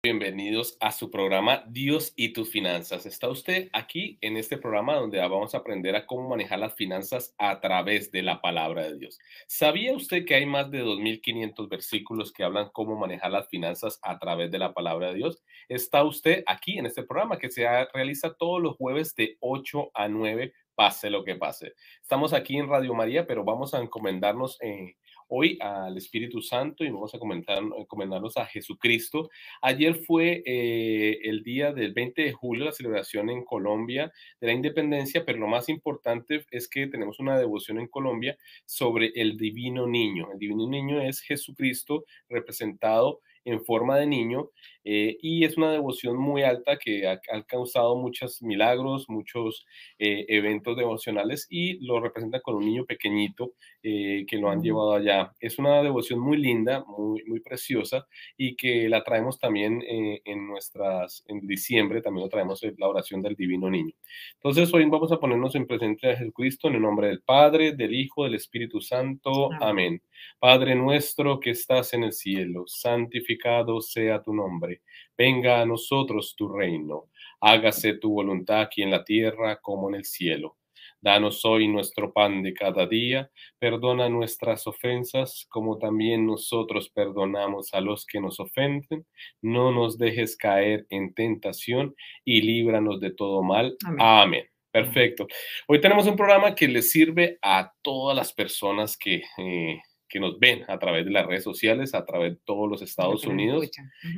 Bienvenidos a su programa Dios y tus finanzas. Está usted aquí en este programa donde vamos a aprender a cómo manejar las finanzas a través de la palabra de Dios. ¿Sabía usted que hay más de 2.500 versículos que hablan cómo manejar las finanzas a través de la palabra de Dios? Está usted aquí en este programa que se realiza todos los jueves de 8 a 9 pase lo que pase. Estamos aquí en Radio María, pero vamos a encomendarnos eh, hoy al Espíritu Santo y vamos a comentar, encomendarnos a Jesucristo. Ayer fue eh, el día del 20 de julio, la celebración en Colombia de la independencia, pero lo más importante es que tenemos una devoción en Colombia sobre el divino niño. El divino niño es Jesucristo representado en forma de niño eh, y es una devoción muy alta que ha, causado muchos milagros, muchos eh, eventos devocionales y lo representa con un niño pequeñito eh, que lo han llevado allá. Es una devoción muy linda, muy, muy preciosa y que la traemos también en nuestras, en diciembre también lo traemos la oración del Divino Niño. Entonces hoy vamos a ponernos en presente de Jesucristo en el nombre del Padre, del Hijo, del Espíritu Santo. Amén. Padre nuestro que estás en el cielo, santificado sea tu nombre. Venga a nosotros tu reino. Hágase tu voluntad aquí en la tierra como en el cielo. Danos hoy nuestro pan de cada día. Perdona nuestras ofensas como también nosotros perdonamos a los que nos ofenden. No nos dejes caer en tentación y líbranos de todo mal. Amén. Perfecto. Hoy tenemos un programa que le sirve a todas las personas que eh, que nos ven a través de las redes sociales, a través de todos los Estados Unidos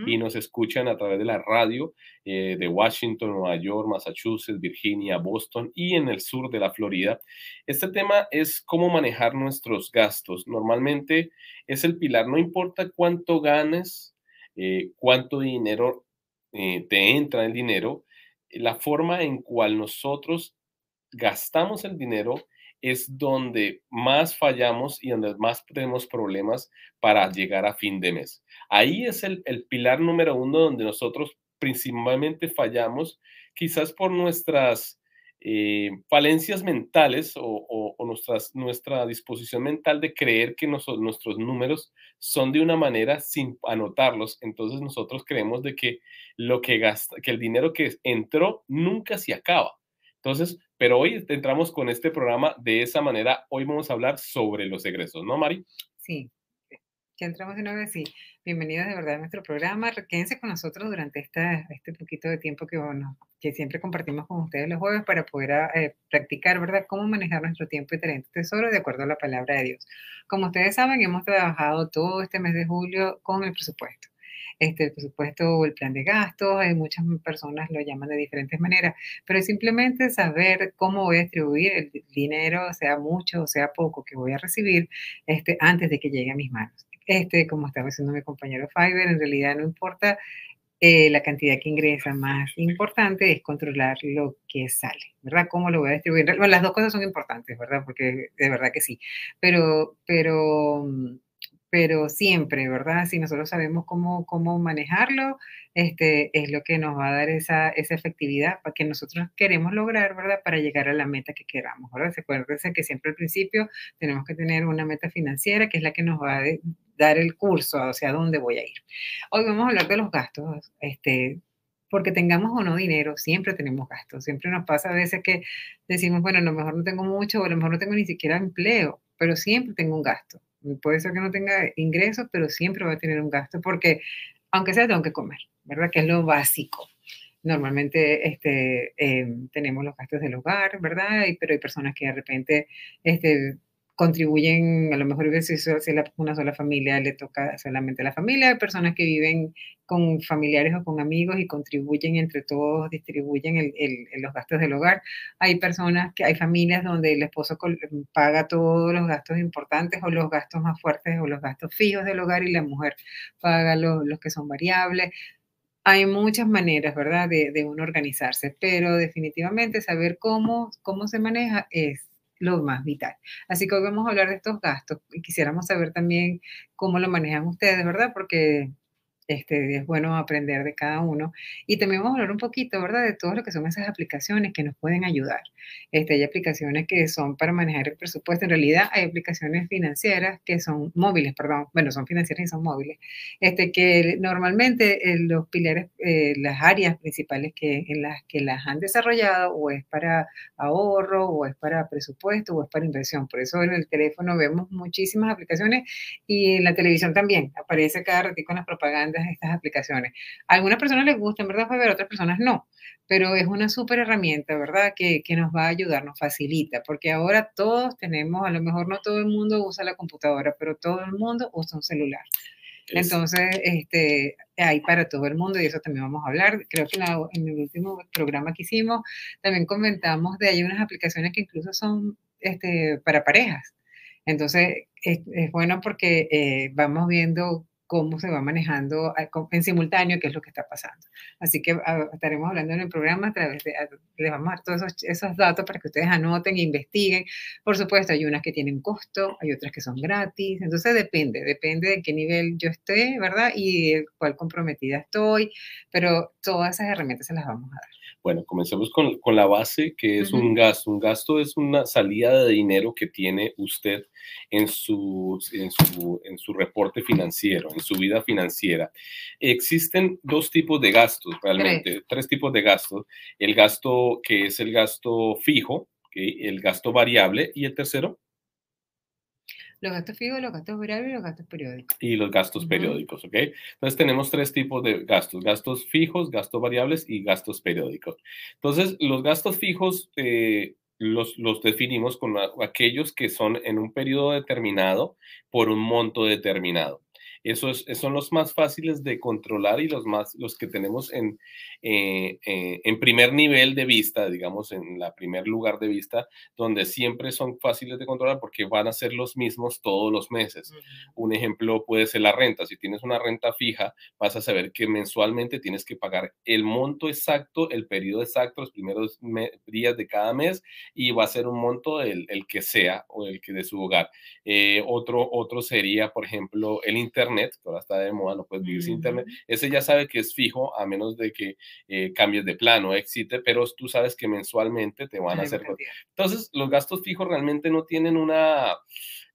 y nos escuchan a través de la radio eh, de Washington, Nueva York, Massachusetts, Virginia, Boston y en el sur de la Florida. Este tema es cómo manejar nuestros gastos. Normalmente es el pilar, no importa cuánto ganes, eh, cuánto dinero eh, te entra el dinero, la forma en cual nosotros gastamos el dinero es donde más fallamos y donde más tenemos problemas para llegar a fin de mes. Ahí es el, pilar número uno donde nosotros principalmente fallamos, quizás por nuestras eh, falencias mentales o, nuestras, nuestra disposición mental de creer que nuestros números son de una manera sin anotarlos. Entonces nosotros creemos de que lo que gasta, que el dinero que entró nunca se acaba. Entonces, pero hoy entramos con este programa de esa manera. Hoy vamos a hablar sobre los egresos, ¿no, Mari? Sí, ya entramos de nuevo. Sí, bienvenidos de verdad a nuestro programa. Quédense con nosotros durante esta, este poquito de tiempo que siempre compartimos con ustedes los jueves para poder ah, eh, practicar, ¿verdad?, cómo manejar nuestro tiempo y talento tesoro de acuerdo a la palabra de Dios. Como ustedes saben, hemos trabajado todo este mes de julio con el presupuesto este, el presupuesto o el plan de gastos, hay muchas personas lo llaman de diferentes maneras, pero simplemente saber cómo voy a distribuir el dinero, sea mucho o sea poco que voy a recibir este, antes de que llegue a mis manos. Este, como estaba diciendo mi compañero Fiverr, en realidad no importa eh, la cantidad que ingresa, más importante es controlar lo que sale, ¿verdad? ¿Cómo lo voy a distribuir? Bueno, las dos cosas son importantes, ¿verdad? Porque de verdad que sí, pero, pero mm, pero siempre, ¿verdad? Si nosotros sabemos cómo, cómo manejarlo, este, es lo que nos va a dar esa, esa efectividad para que nosotros queremos lograr, ¿verdad? Para llegar a la meta que queramos, ¿verdad? Acuérdense que siempre al principio tenemos que tener una meta financiera que es la que nos va a dar el curso hacia dónde voy a ir. Hoy vamos a hablar de los gastos, este, porque tengamos o no dinero, siempre tenemos gastos. Siempre nos pasa a veces que decimos, bueno, a lo mejor no tengo mucho o a lo mejor no tengo ni siquiera empleo, pero siempre tengo un gasto. Puede ser que no tenga ingresos, pero siempre va a tener un gasto porque, aunque sea, tengo que comer, ¿verdad? Que es lo básico. Normalmente este, em, tenemos los gastos del hogar, ¿verdad? Y, pero hay personas que de repente este, contribuyen, a lo mejor si es una sola familia, le toca solamente a la familia, hay personas que viven con familiares o con amigos y contribuyen entre todos, distribuyen los gastos del hogar. Hay personas que hay familias donde el esposo paga todos los gastos importantes o los gastos más fuertes o los gastos fijos del hogar y la mujer paga los, los que son variables. Hay muchas maneras, ¿verdad?, de, de uno organizarse, pero definitivamente saber cómo, cómo se maneja es lo más vital. Así que hoy vamos a hablar de estos gastos y quisiéramos saber también cómo lo manejan ustedes, ¿verdad? Porque este, es bueno aprender de cada uno. Y también vamos a hablar un poquito, ¿verdad?, de todo lo que son esas aplicaciones que nos pueden ayudar. Este, hay aplicaciones que son para manejar el presupuesto. En realidad hay aplicaciones financieras que son móviles, perdón, bueno, son financieras y son móviles, este, que normalmente eh, los pilares, eh, las áreas principales que, en las que las han desarrollado o es para ahorro o es para presupuesto o es para inversión. Por eso en el teléfono vemos muchísimas aplicaciones y en la televisión también aparece cada ratito en las propagandas estas aplicaciones. A algunas personas les gustan, ¿verdad, Faber? A otras personas no. Pero es una súper herramienta, ¿verdad? Que, que nos va a ayudar, nos facilita, porque ahora todos tenemos, a lo mejor no todo el mundo usa la computadora, pero todo el mundo usa un celular. Entonces, este, hay para todo el mundo y eso también vamos a hablar. Creo que en, el último programa que hicimos también comentamos de hay unas aplicaciones que incluso son este, para parejas. Entonces, es, es bueno porque eh, vamos viendo cómo se va manejando ah, en simultáneo qué es lo que está pasando. Así que ah, estaremos hablando en el programa a través de, les vamos a dar todos esos, datos para que ustedes anoten e investiguen. Por supuesto, hay unas que tienen costo, hay otras que son gratis, entonces depende, depende de qué nivel yo esté, ¿verdad? Y cuál comprometida estoy, pero todas esas herramientas se las vamos a dar. Bueno, comencemos con, con la base, que es un gasto. Un gasto es una salida de dinero que tiene usted en su, en su, en su reporte financiero, en su vida financiera. Existen dos tipos de gastos, realmente, tres, tipos de gastos. El gasto que es el gasto fijo, el gasto variable y el tercero. Los gastos fijos, los gastos variables y los gastos periódicos. Y los gastos periódicos, ¿ok? Entonces tenemos tres tipos de gastos, gastos fijos, gastos variables y gastos periódicos. Entonces, los gastos fijos eh, los, los, definimos con aquellos que son en un periodo determinado por un monto determinado. Esos, son los más fáciles de controlar y los, más, los que tenemos en, eh, eh, en primer nivel de vista, digamos, en la primer lugar de vista, donde siempre son fáciles de controlar porque van a ser los mismos todos los meses. Un ejemplo puede ser la renta. Si tienes una renta fija, vas a saber que mensualmente tienes que pagar el monto exacto, el periodo exacto, los primeros días de cada mes y va a ser un monto el, el que sea o el que de su hogar. Eh, otro, otro sería, por ejemplo, el Internet Internet, que ahora está de moda, no puedes vivir sin Internet, ese ya sabe que es fijo, a menos de que eh, cambies de plano, existe, pero tú sabes que mensualmente te van a hacer. Entonces, los gastos fijos realmente no tienen una...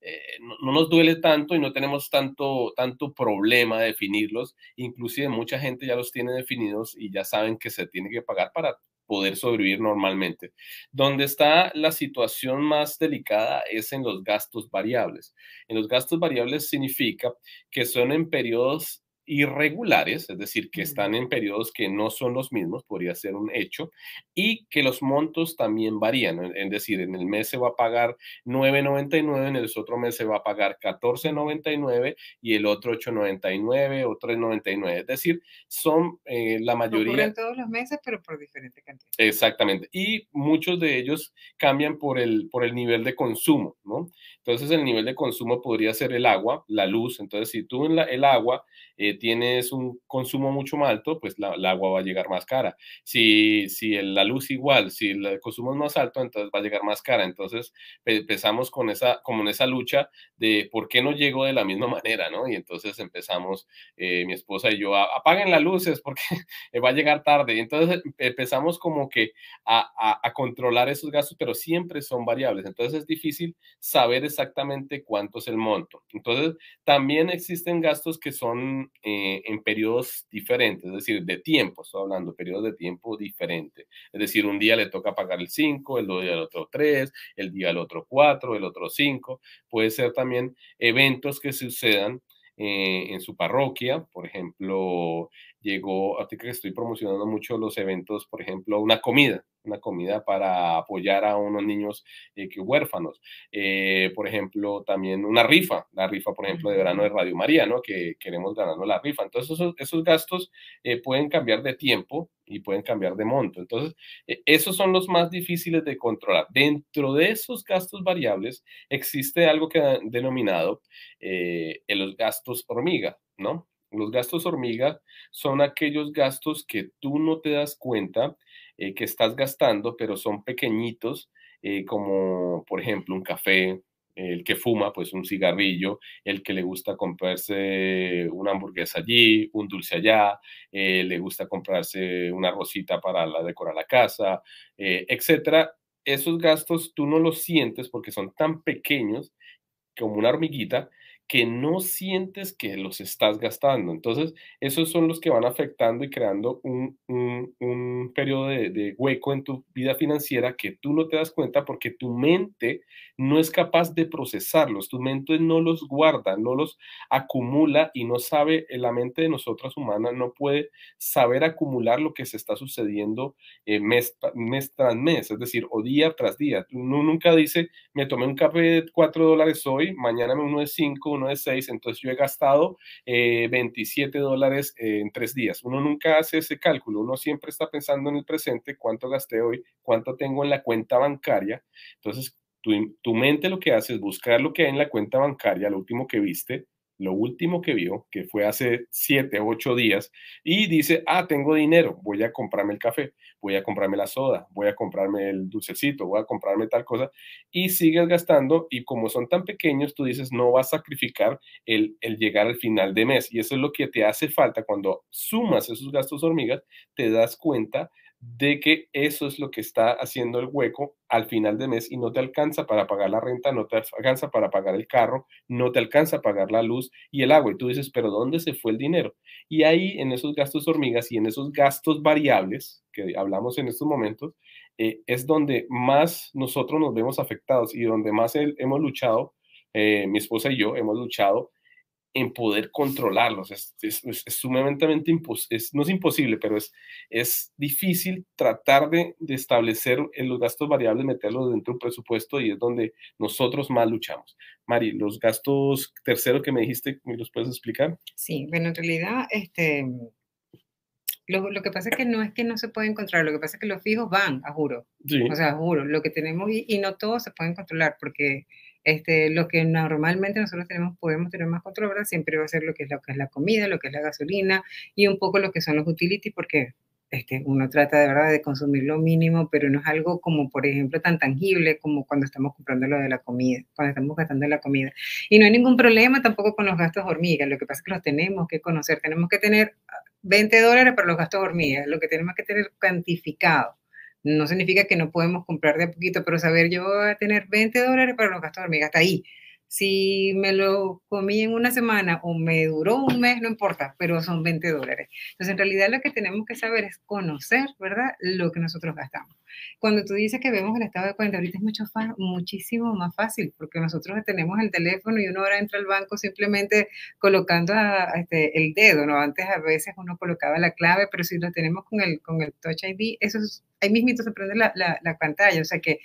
Eh, no, nos duele tanto y no tenemos tanto, tanto problema de definirlos. Inclusive mucha gente ya los tiene definidos y ya saben que se tiene que pagar para poder sobrevivir normalmente. Donde está la situación más delicada es en los gastos variables. En los gastos variables significa que son en periodos irregulares, es decir, que están en periodos que no son los mismos, podría ser un hecho, y que los montos también varían, es decir, en el mes se va a pagar 9.99, en el otro mes se va a pagar 14.99 y el otro 8.99 o 3.99, es decir, son eh, la mayoría... en todos los meses, pero por diferente cantidad. Exactamente, y muchos de ellos cambian por el, por el nivel de consumo, ¿no? Entonces el nivel de consumo podría ser el agua, la luz, entonces si tú en la, el agua eh, tienes un consumo mucho más alto, pues la, el agua va a llegar más cara. Si, si la luz igual, si el consumo es más alto, entonces va a llegar más cara. Entonces empezamos con esa, como en esa lucha de por qué no llego de la misma manera, ¿no? Y entonces empezamos, eh, mi esposa y yo, apaguen las luces porque va a llegar tarde. Y entonces empezamos como que a, a, a controlar esos gastos, pero siempre son variables. Entonces es difícil saber exactamente cuánto es el monto. Entonces también existen gastos que son eh, en periodos diferentes, es decir, de tiempo, estoy hablando, periodos de tiempo diferentes. Es decir, un día le toca pagar el 5, el día al otro 3, el día al otro 4, el otro 5. Puede ser también eventos que sucedan eh, en su parroquia, por ejemplo, llegó, a ti que estoy promocionando mucho los eventos, por ejemplo, una comida, una comida para apoyar a unos niños eh, que huérfanos. Eh, por ejemplo, también una rifa, la rifa, por ejemplo, de verano de Radio María, ¿no? Que queremos ganarnos la rifa. Entonces, esos, esos gastos eh, pueden cambiar de tiempo y pueden cambiar de monto. Entonces, esos son los más difíciles de controlar. Dentro de esos gastos variables existe algo que han denominado los gastos hormiga, ¿no? Los gastos hormiga son aquellos gastos que tú no te das cuenta eh, que estás gastando, pero son pequeñitos, eh, como por ejemplo un café, el que fuma, pues un cigarrillo, el que le gusta comprarse una hamburguesa allí, un dulce allá, eh, le gusta comprarse una rosita para la, decorar la casa, eh, etcétera. Esos gastos tú no los sientes porque son tan pequeños como una hormiguita que no sientes que los estás gastando. Entonces, esos son los que van afectando y creando un, un, periodo de, de, hueco en tu vida financiera que tú no te das cuenta porque tu mente no es capaz de procesarlos, tu mente no los guarda, no los acumula y no sabe, la mente de nosotras humanas no puede saber acumular lo que se está sucediendo eh, mes, tras mes, es decir, o día tras día. Uno nunca dice, me tomé un café de 4 dólares hoy, mañana me uno de 5, uno de 6, entonces yo he gastado 27 eh, dólares eh, en tres días. Uno nunca hace ese cálculo, uno siempre está pensando en el presente, cuánto gasté hoy, cuánto tengo en la cuenta bancaria. Entonces, tu, mente lo que hace es buscar lo que hay en la cuenta bancaria, lo último que viste, lo último que vio, que fue hace siete, ocho días, y dice, ah, tengo dinero, voy a comprarme el café, voy a comprarme la soda, voy a comprarme el dulcecito, voy a comprarme tal cosa, y sigues gastando, y como son tan pequeños, tú dices, no vas a sacrificar el, el llegar al final de mes, y eso es lo que te hace falta cuando sumas esos gastos hormigas, te das cuenta de que eso es lo que está haciendo el hueco al final de mes y no te alcanza para pagar la renta, no te alcanza para pagar el carro, no te alcanza para pagar la luz y el agua. Y tú dices, pero ¿dónde se fue el dinero? Y ahí en esos gastos hormigas y en esos gastos variables que hablamos en estos momentos, eh, es donde más nosotros nos vemos afectados y donde más hemos luchado, eh, mi esposa y yo hemos luchado en poder controlarlos. Es, es, sumamente imposible, no es imposible, pero es, es difícil tratar de, de, establecer los gastos variables, meterlos dentro de un presupuesto y es donde nosotros más luchamos. Mari, los gastos tercero que me dijiste, ¿me los puedes explicar? Sí, bueno, en realidad, este, lo, lo, que pasa es que no es que no se pueden controlar, lo que pasa es que los fijos van, a juro. O sea, juro, lo que tenemos y, y no todos se pueden controlar porque este, lo que normalmente nosotros tenemos, podemos tener más control, siempre va a ser lo que, es lo que es la comida, lo que es la gasolina y un poco lo que son los utilities, porque este, uno trata de verdad de consumir lo mínimo, pero no es algo como, por ejemplo, tan tangible como cuando estamos comprando lo de la comida, cuando estamos gastando la comida. Y no hay ningún problema tampoco con los gastos hormigas, lo que pasa es que los tenemos que conocer, tenemos que tener 20 dólares para los gastos hormigas, lo que tenemos que tener cuantificado no significa que no podemos comprar de a poquito, pero saber yo voy a tener 20 dólares para los gastos de hormiga, hasta ahí. Si me lo comí en una semana o me duró un mes, no importa, pero son 20 dólares. Entonces, en realidad lo que tenemos que saber es conocer, ¿verdad?, lo que nosotros gastamos. Cuando tú dices que vemos el estado de cuenta, ahorita es mucho muchísimo más fácil, porque nosotros tenemos el teléfono y uno ahora entra al banco simplemente colocando este, el dedo, ¿no? Antes a veces uno colocaba la clave, pero si lo tenemos con el, con el Touch ID, eso es, ahí mismito se prende la, la, la pantalla, o sea que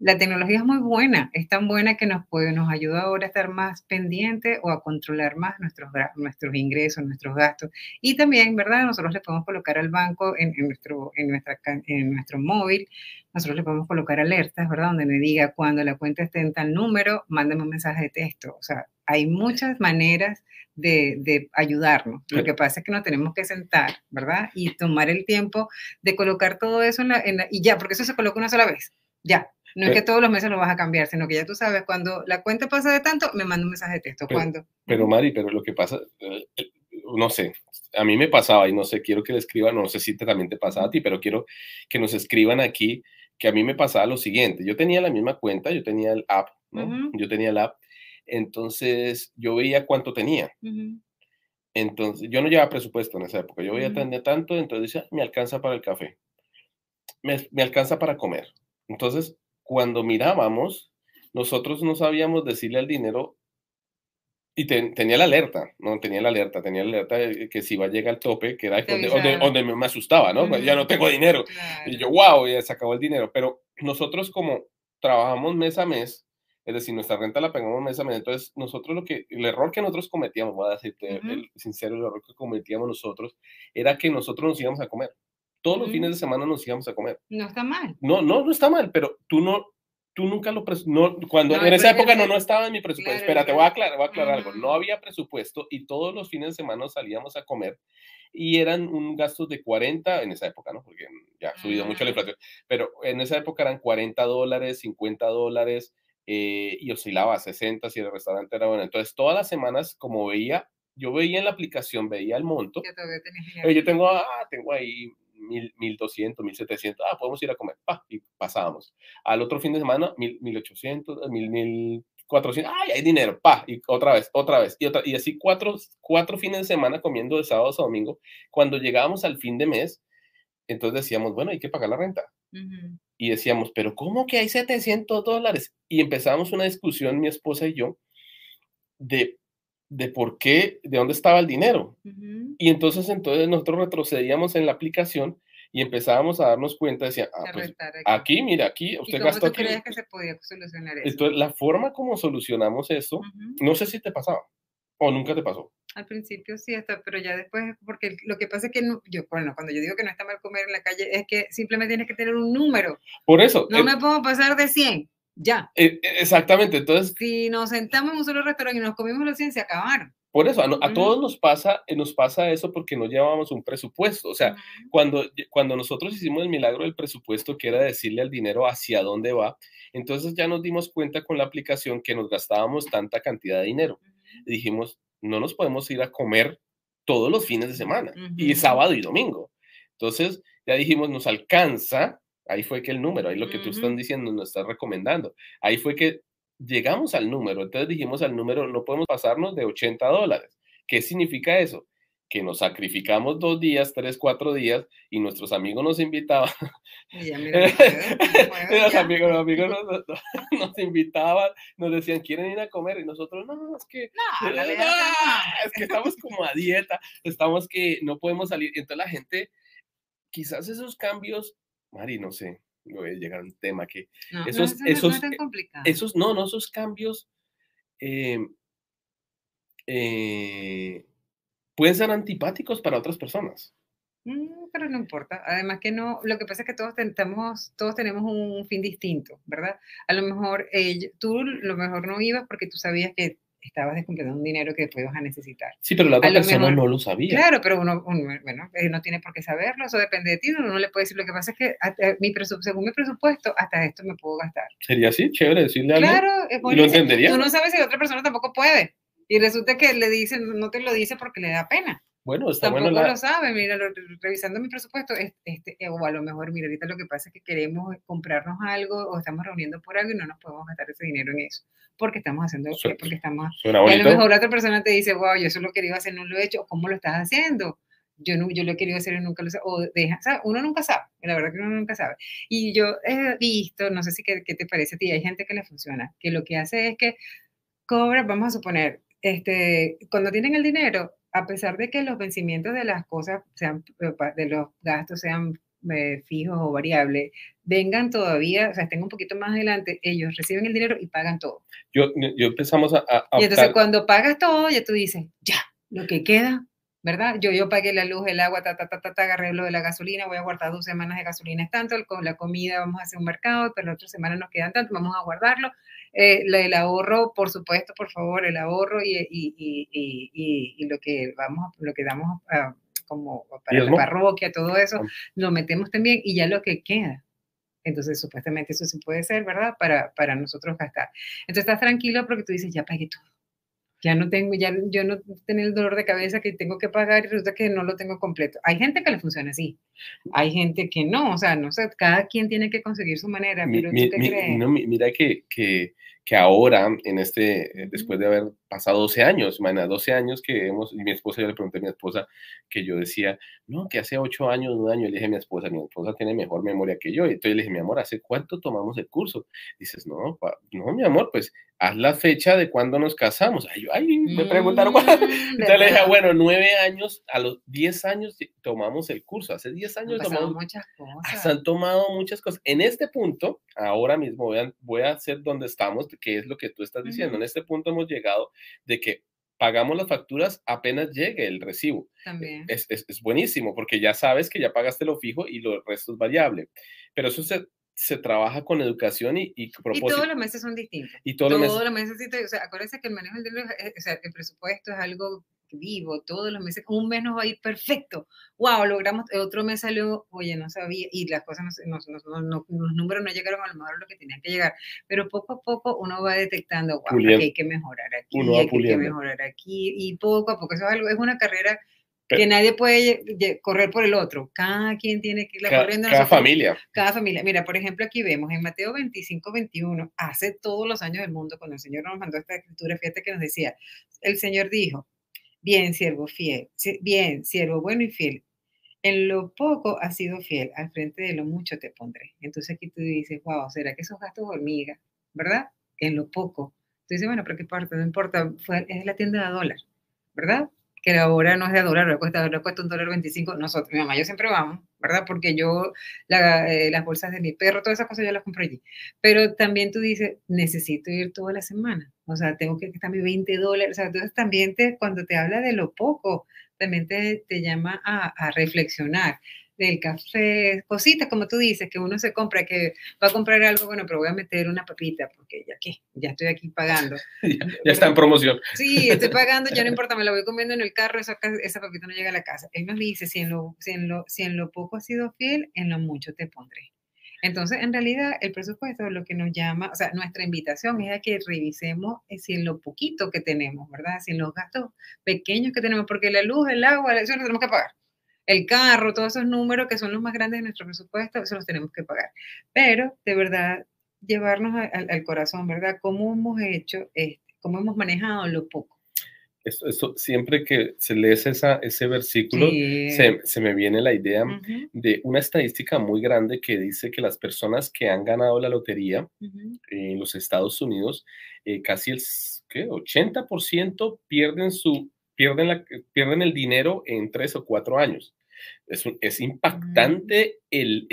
la tecnología es muy buena, es tan buena que nos, puede, nos ayuda ahora a estar más pendiente o a controlar más nuestros, nuestros ingresos, nuestros gastos. Y también, ¿verdad? Nosotros le podemos colocar al banco en, nuestro, en, nuestra, en nuestro móvil, nosotros le podemos colocar alertas, ¿verdad? Donde me diga cuando la cuenta esté en tal número, mándame un mensaje de texto. O sea, hay muchas maneras de, de ayudarnos. Lo que pasa es que nos tenemos que sentar, ¿verdad? Y tomar el tiempo de colocar todo eso en la, en la, y ya, porque eso se coloca una sola vez. Ya, no es que todos los meses lo vas a cambiar, sino que ya tú sabes, cuando la cuenta pasa de tanto, me manda un mensaje de texto. Pero, Pero Mari, pero lo que pasa, eh, eh, no sé, a mí me pasaba y no sé, quiero que le escriban, no sé si también te pasaba a ti, pero quiero que nos escriban aquí que a mí me pasaba lo siguiente. Yo tenía la misma cuenta, yo tenía el app, ¿no? Yo tenía el app, entonces yo veía cuánto tenía. Entonces, yo no llevaba presupuesto en esa época, yo veía uh tanto, entonces decía, me alcanza para el café, me, me alcanza para comer. Entonces, cuando mirábamos, nosotros no sabíamos decirle al dinero y tenía la alerta, no tenía la alerta, tenía la alerta de que si va a llegar al tope, que era donde, me, asustaba, ¿no? Ya no tengo dinero. Y yo, wow, ya se acabó el dinero. Pero nosotros como trabajamos mes a mes, es decir, nuestra renta la pagamos mes a mes, entonces nosotros lo que, el error que nosotros cometíamos, voy a decirte el sincero, el error que cometíamos nosotros, era que nosotros nos íbamos a comer todos los fines de semana nos íbamos a comer. No está mal. No, no, no está mal, pero tú no, tú nunca lo no, cuando en esa época no, no estaba en mi presupuesto. Espérate, voy a aclarar, voy a aclarar algo. No había presupuesto y todos los fines de semana salíamos a comer y eran un gasto de 40 en esa época, ¿no? Porque ya ha subido mucho la inflación, pero en esa época eran 40 dólares, 50 dólares eh, y oscilaba a 60 si el restaurante era bueno. Entonces, todas las semanas, como veía, yo veía en la aplicación, veía el monto. yo tengo, ah, tengo ahí 1200, 1700, ah, podemos ir a comer, pa, y pasábamos. Al otro fin de semana, 1800, 1400, ay, hay dinero, pa, y otra vez, otra vez, y, otra, y así cuatro, cuatro fines de semana comiendo de sábado a domingo. Cuando llegábamos al fin de mes, entonces decíamos, bueno, hay que pagar la renta. Y decíamos, pero ¿cómo que hay 700 dólares? Y empezamos una discusión, mi esposa y yo, de, de por qué, de dónde estaba el dinero. Y entonces, entonces nosotros retrocedíamos en la aplicación y empezábamos a darnos cuenta, decía, ah, pues, aquí. mira, aquí, usted gastó aquí. creías que se podía solucionar eso? Entonces, la forma como solucionamos eso, no sé si te pasaba o nunca te pasó. Al principio sí, está, pero ya después, porque lo que pasa es que yo, bueno, cuando yo digo que no está mal comer en la calle, es que simplemente tienes que tener un número. Por eso. No me puedo pasar de 100, ya. E, e, exactamente, entonces. Si nos sentamos en un solo restaurante y nos comimos los 100, se acabaron. Por eso, a, todos nos pasa, eh, nos pasa eso porque no llevábamos un presupuesto. O sea, cuando, cuando nosotros hicimos el milagro del presupuesto, que era decirle al dinero hacia dónde va, entonces ya nos dimos cuenta con la aplicación que nos gastábamos tanta cantidad de dinero. Y dijimos, no nos podemos ir a comer todos los fines de semana y sábado y domingo. Entonces, ya dijimos, nos alcanza, ahí fue que el número, ahí lo que tú estás diciendo, nos estás recomendando, ahí fue que llegamos al número, entonces dijimos al número, no podemos pasarnos de 80 dólares. ¿Qué significa eso? que nos sacrificamos dos días, tres, cuatro días, y nuestros amigos nos invitaban. los amigos, los amigos nos, invitaban, nos decían, ¿quieren ir a comer? Y nosotros, no, es que, es que estamos como a dieta, estamos que no podemos salir. Y entonces la gente, quizás esos cambios, Mari, no sé, voy a llegar a un tema que esos, esos, no esos, no, no, esos cambios, eh, eh, pueden ser antipáticos para otras personas. Mm, pero no importa. Además que no, lo que pasa es que todos, tenemos, todos tenemos un fin distinto, ¿verdad? A lo mejor eh, tú lo mejor no ibas porque tú sabías que estabas descomprando un dinero que después ibas a necesitar. Sí, pero la otra persona no lo sabía. Claro, pero uno, bueno, eh, no tiene por qué saberlo, eso depende de ti, uno no le puede decir, lo que pasa es que mi según mi presupuesto, hasta esto me puedo gastar. Sería así, chévere decirle a alguien. Claro, es lo entendería. Tú no sabes si la otra persona tampoco puede. Y resulta que le dicen, no te lo dice porque le da pena. Bueno, está Tampoco bueno lo sabe, mira, revisando mi presupuesto, este, o a lo mejor, mira, ahorita lo que pasa es que queremos comprarnos algo o estamos reuniendo por algo y no nos podemos gastar ese dinero en eso, porque estamos haciendo, porque estamos, y a lo mejor otra persona te dice, wow, yo eso lo quería hacer, no lo he hecho, ¿cómo lo estás haciendo? Yo, no, yo lo he querido hacer y nunca lo o deja, uno nunca sabe, la verdad que uno nunca sabe. Y yo he visto, no sé si qué, qué te parece a ti, hay gente que le funciona, que lo que hace es que cobra, vamos a suponer, este, cuando tienen el dinero, a pesar de que los vencimientos de las cosas sean, eh, de los gastos sean eh, fijos o variables, vengan todavía, o sea, estén un poquito más adelante, ellos reciben el dinero y pagan todo. Yo, yo empezamos a, Y entonces cuando pagas todo, ya tú dices, ya, lo que queda, ¿verdad? Yo, yo pagué la luz, el agua, ta, ta, ta, ta, agarré lo de la gasolina, voy a guardar dos semanas de gasolina, es tanto, con la comida vamos a hacer un mercado, pero la otra semana nos quedan tanto, vamos a guardarlo. Eh, el ahorro, por supuesto, por favor, el ahorro y, y, y, y lo que vamos, lo que damos como para la parroquia, todo eso, lo metemos también y ya lo que queda. Entonces, supuestamente eso sí puede ser, ¿verdad? Para, para nosotros gastar. Entonces, estás tranquilo porque tú dices, ya pagué todo ya no tengo, ya yo no tengo el dolor de cabeza que tengo que pagar y resulta que no lo tengo completo. Hay gente que le funciona así, hay gente que no, o sea, no sé, cada quien tiene que conseguir su manera, pero ¿tú crees? mira que, que, que, ahora, en este, después de haber pasado 12 años, mana, 12 años que hemos, y mi esposa, yo le pregunté a mi esposa que yo decía, no, que hace 8 años, un año, le dije a mi esposa, mi esposa tiene mejor memoria que yo, y entonces le dije, mi amor, ¿hace cuánto tomamos el curso? Dices, no, no, mi amor, pues haz la fecha de cuando nos casamos. Ay, ay me preguntaron. Mm, Entonces le dije, bueno, nueve años, a los diez años tomamos el curso. Hace diez años tomamos muchas cosas. Han tomado muchas cosas. En este punto, ahora mismo a, voy a hacer donde estamos, que es lo que tú estás diciendo. En este punto hemos llegado de que pagamos las facturas apenas llegue el recibo. También. Es, es, es, buenísimo porque ya sabes que ya pagaste lo fijo y lo resto es variable. Pero eso se, se trabaja con educación y, y propósito. Y todos los meses son distintos. Y todos, los meses. meses, o sea, acuérdense que el manejo del dinero, o sea, el presupuesto es algo vivo todos los meses, un mes nos va a ir perfecto. Wow, logramos, otro mes salió, oye, no sabía, y las cosas, no, no, los números no llegaron a lo mejor a lo que tenían que llegar, pero poco a poco uno va detectando, wow, hay que mejorar aquí, hay que mejorar aquí, y poco a poco, eso es algo, es una carrera que nadie puede correr por el otro. Cada quien tiene que ir corriendo. Cada familia. Cada familia. Mira, por ejemplo, aquí vemos en Mateo 25, 21, hace todos los años del mundo, cuando el Señor nos mandó esta escritura, fíjate que nos decía, el Señor dijo, bien, siervo fiel, bien, siervo bueno y fiel. En lo poco has sido fiel, al frente de lo mucho te pondré. Entonces aquí tú dices, wow, ¿será que esos gastos hormiga, verdad? En lo poco. Tú dices, bueno, pero qué parte, no importa, fue, es la tienda de dólar, ¿verdad? que ahora no es de dólar, le cuesta, cuesta un dólar 25. Nosotros, mi mamá, yo siempre vamos, ¿verdad? Porque yo, eh, las bolsas de mi perro, todas esas cosas yo las compro allí. Pero también tú dices, necesito ir toda la semana. O sea, tengo que estar mi 20 dólares. O sea, entonces también te, cuando te habla de lo poco, también te, te llama a reflexionar del café, cositas como tú dices, que uno se compra, que va a comprar algo, bueno, pero voy a meter una papita, porque ya que, ya estoy aquí pagando. ya, está en promoción. Sí, estoy pagando, ya no importa, me la voy comiendo en el carro, esa, esa papita no llega a la casa. Él nos dice, si en, lo, si, en lo, si en lo poco has sido fiel, en lo mucho te pondré. Entonces, en realidad, el presupuesto es lo que nos llama, o sea, nuestra invitación es a que revisemos eh, si en lo poquito que tenemos, ¿verdad? Si en los gastos pequeños que tenemos, porque la luz, el agua, eso lo tenemos que pagar el carro, todos esos números que son los más grandes de nuestro presupuesto, eso los tenemos que pagar. Pero de verdad, llevarnos al corazón, ¿verdad? ¿Cómo hemos hecho, este, cómo hemos manejado lo poco? Esto, siempre que se lee esa, ese versículo, se, me viene la idea de una estadística muy grande que dice que las personas que han ganado la lotería en los Estados Unidos, eh, casi el ¿qué? 80% pierden, su, pierden, la, pierden el dinero en tres o cuatro años. Es, impactante el,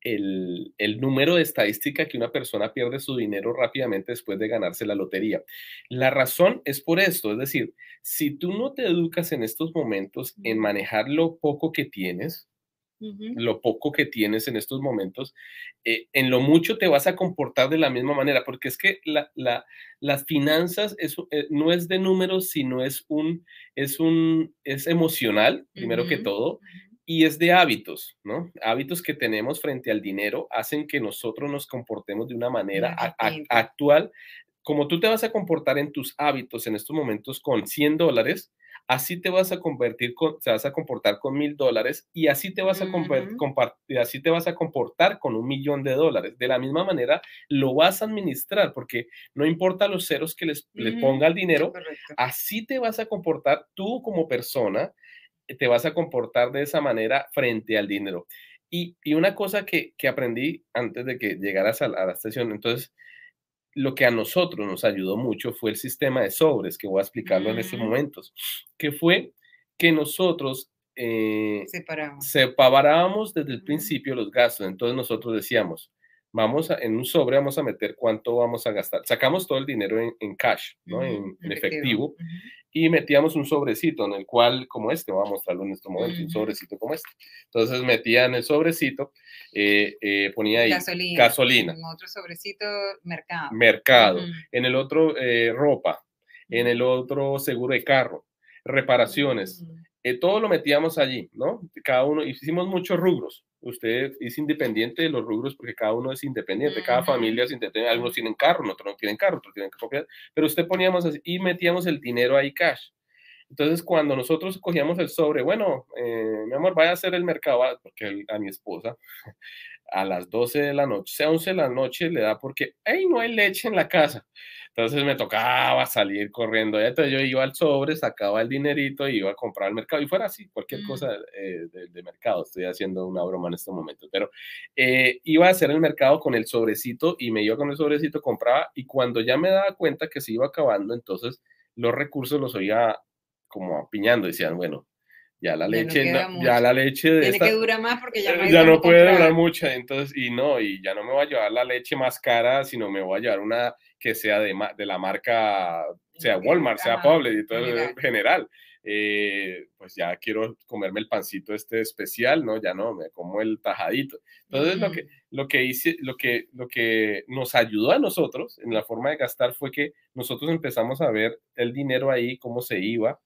el, número de estadística que una persona pierde su dinero rápidamente después de ganarse la lotería. La razón es por esto, es decir, si tú no te educas en estos momentos en manejar lo poco que tienes, lo poco que tienes en estos momentos, eh, en lo mucho te vas a comportar de la misma manera, porque es que la, las finanzas eh, no es de números, sino es un, es un, es emocional, primero que todo, y es de hábitos, ¿no? Hábitos que tenemos frente al dinero hacen que nosotros nos comportemos de una manera actual. Como tú te vas a comportar en tus hábitos en estos momentos con 100 dólares, así te vas a convertir, con, te vas a comportar con mil dólares y así te vas a así te vas a comportar con un millón de dólares. De la misma manera, lo vas a administrar porque no importa los ceros que les, le ponga el dinero, así te vas a comportar tú como persona, te vas a comportar de esa manera frente al dinero. Y, una cosa que, aprendí antes de que llegaras a, la estación, entonces, lo que a nosotros nos ayudó mucho fue el sistema de sobres, que voy a explicarlo en estos mm. momentos, que fue que nosotros eh, separábamos desde el principio los gastos. Entonces nosotros decíamos, vamos a, en un sobre vamos a meter cuánto vamos a gastar. Sacamos todo el dinero en, cash, ¿no? en, efectivo y metíamos un sobrecito en el cual, como este, voy a mostrarlo en este momento, un sobrecito como este. Entonces metía en el sobrecito, eh, eh, ponía ahí gasolina. En otro sobrecito, mercado. Mercado. En el otro, eh, ropa. En el otro, seguro de carro. Reparaciones. todo lo metíamos allí, ¿no? Cada uno, hicimos muchos rubros usted es independiente de los rubros porque cada uno es independiente, cada familia es independiente, algunos tienen carro, otros no tienen carro, otros tienen copiar, pero usted poníamos así y metíamos el dinero ahí cash. Entonces, cuando nosotros cogíamos el sobre, bueno, eh, mi amor, vaya a hacer el mercado, ah, porque a mi esposa, a las 12 de la noche, a 11 de la noche le da porque, hey, no hay leche en la casa. Entonces me tocaba salir corriendo. Entonces yo iba al sobre, sacaba el dinerito y iba a comprar al mercado. Y fuera así, cualquier cosa mm. eh, de, mercado. Estoy haciendo una broma en este momento. Pero eh, iba a hacer el mercado con el sobrecito y me iba con el sobrecito, compraba. Y cuando ya me daba cuenta que se iba acabando, entonces los recursos los oía como apiñando. Decían, bueno, ya la leche, ya la leche de Tiene que durar más porque ya no, ya no puede durar mucho. Entonces, y no, y ya no me voy a llevar la leche más cara, sino me voy a llevar una que sea de, de la marca, sea Walmart, sea Publix y todo en general. Eh, pues ya quiero comerme el pancito este especial, ¿no? Ya no, me como el tajadito. Entonces, lo, que, mm. lo, que hice, lo, que, lo que nos ayudó a nosotros en la forma de gastar fue que nosotros empezamos a ver el dinero ahí, cómo se iba,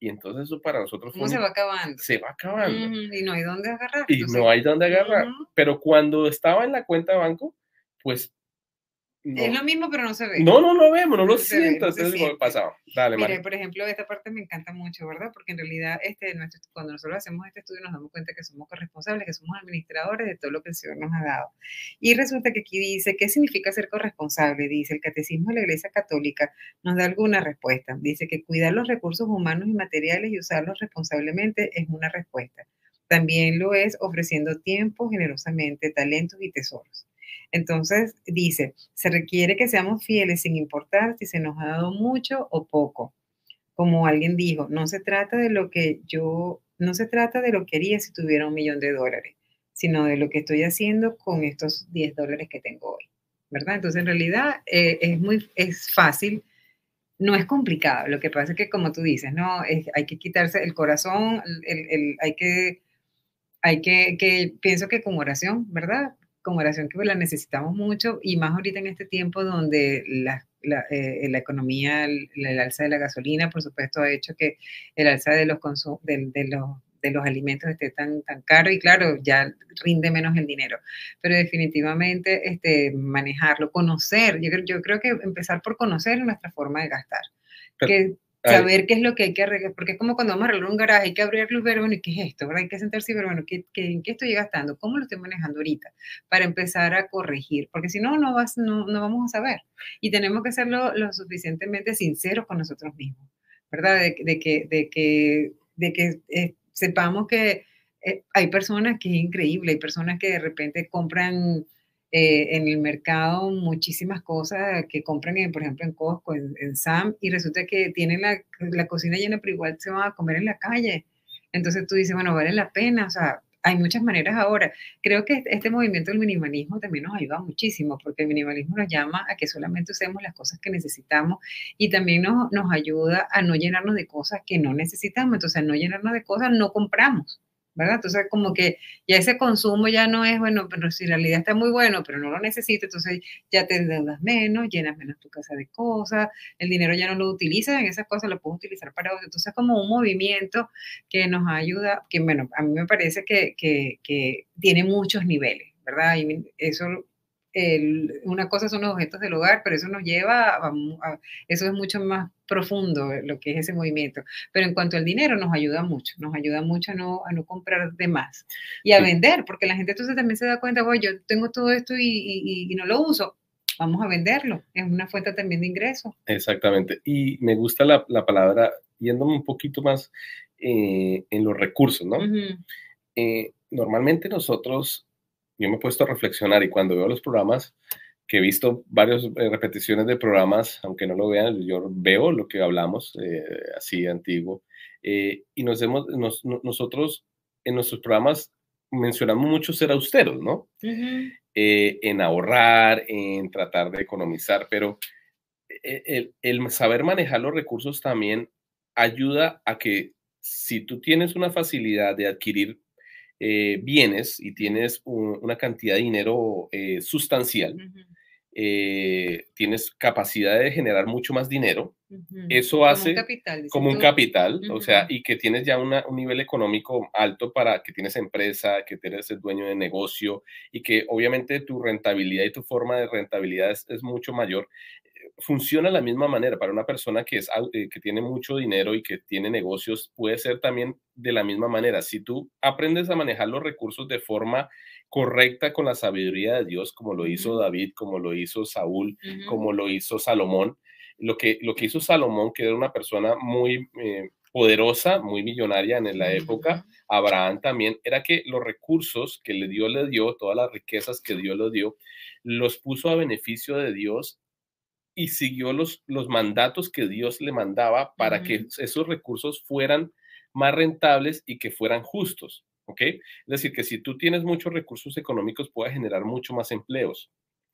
y entonces eso para nosotros ¿Cómo se va acabando? Se va acabando. y no hay dónde agarrar. Y no hay dónde agarrar. Pero cuando estaba en la cuenta de banco, pues es lo mismo, pero no se ve. No, no lo vemos, no lo siento. es lo pasado. Dale, Mire, por ejemplo, esta parte me encanta mucho, ¿verdad? Porque en realidad, este, cuando nosotros hacemos este estudio, nos damos cuenta que somos corresponsables, que somos administradores de todo lo que el Señor nos ha dado. Y resulta que aquí dice, ¿qué significa ser corresponsable? Dice, el Catecismo de la Iglesia Católica nos da alguna respuesta. Dice que cuidar los recursos humanos y materiales y usarlos responsablemente es una respuesta. También lo es ofreciendo tiempo generosamente, talentos y tesoros. Entonces, dice, se requiere que seamos fieles sin importar si se nos ha dado mucho o poco. Como alguien dijo, no se trata de lo que yo, no se trata de lo que haría si tuviera un millón de dólares, sino de lo que estoy haciendo con estos 10 dólares que tengo hoy. ¿Verdad? Entonces, en realidad, eh, es muy, es fácil no es complicado. Lo que pasa es que, como tú dices, no, hay que quitarse el corazón, hay que, hay que, que, pienso que con oración, ¿verdad? Con oración que la necesitamos mucho y más ahorita en este tiempo donde la, la, eh, la economía, el, alza de la gasolina, por supuesto, ha hecho que el alza de los, de, de los de los alimentos esté tan, tan caro y claro, ya rinde menos el dinero. Pero definitivamente este, manejarlo, conocer, yo, yo creo que empezar por conocer nuestra forma de gastar. que saber qué es lo que hay que arreglar, porque es como cuando vamos a arreglar un garaje, hay que abrirlo y ver, bueno, ¿y qué es esto? ¿verdad? Hay que sentarse y ver, bueno, ¿qué, qué, ¿en qué estoy gastando? ¿Cómo lo estoy manejando ahorita? Para empezar a corregir, porque si no, no, vas, no, no vamos a saber. Y tenemos que serlo lo suficientemente sinceros con nosotros mismos, ¿verdad? De, de que, de que, de que eh, sepamos que eh, hay personas que es increíble, hay personas que de repente compran eh, en el mercado muchísimas cosas que compran, por ejemplo, en Costco, en, Sam, y resulta que tienen la, la, cocina llena, pero igual se van a comer en la calle. Entonces tú dices, bueno, vale la pena, o sea, hay muchas maneras ahora. Creo que este movimiento del minimalismo también nos ayuda muchísimo, porque el minimalismo nos llama a que solamente usemos las cosas que necesitamos y también nos, nos ayuda a no llenarnos de cosas que no necesitamos. Entonces, al no llenarnos de cosas, no compramos. ¿Verdad? Entonces, como que ya ese consumo ya no es, bueno, pero si la realidad está muy bueno, pero no lo necesito, entonces ya te endeudas menos, llenas menos tu casa de cosas, el dinero ya no lo utilizas en esas cosas, lo puedes utilizar para otro. Entonces, como un movimiento que nos ayuda, que bueno, a mí me parece que, que, que tiene muchos niveles, ¿verdad? Y eso una cosa son los objetos del hogar, pero eso nos lleva a, eso es mucho más profundo lo que es ese movimiento. Pero en cuanto al dinero, nos ayuda mucho, nos ayuda mucho a no, a no comprar de más y a vender, porque la gente entonces también se da cuenta, bueno, yo tengo todo esto y, no lo uso, vamos a venderlo, es una fuente también de ingreso. Exactamente, y me gusta la, la palabra, yéndome un poquito más eh, en los recursos, ¿no? Eh, normalmente nosotros yo me he puesto a reflexionar y cuando veo los programas, que he visto varias eh, repeticiones de programas, aunque no lo vean, yo veo lo que hablamos eh, así antiguo, eh, y nos hemos, nosotros en nuestros programas mencionamos mucho ser austeros, ¿no? en ahorrar, en tratar de economizar, pero el, el saber manejar los recursos también ayuda a que si tú tienes una facilidad de adquirir eh, bienes y tienes una cantidad de dinero eh, sustancial, eh, tienes capacidad de generar mucho más dinero, eso hace como un capital, o sea, y que tienes ya un nivel económico alto para que tienes empresa, que eres el dueño de negocio y que obviamente tu rentabilidad y tu forma de rentabilidad es mucho mayor funciona de la misma manera. Para una persona que, es, eh, que tiene mucho dinero y que tiene negocios, puede ser también de la misma manera. Si tú aprendes a manejar los recursos de forma correcta con la sabiduría de Dios, como lo hizo David, como lo hizo Saúl, como lo hizo Salomón, lo que, lo que hizo Salomón, que era una persona muy eh, poderosa, muy millonaria en la época, Abraham también, era que los recursos que le dio, le dio, todas las riquezas que Dios le dio, los puso a beneficio de Dios y siguió los, los mandatos que Dios le mandaba para que esos recursos fueran más rentables y que fueran justos. ¿Ok? Es decir, que si tú tienes muchos recursos económicos, puedes generar mucho más empleos.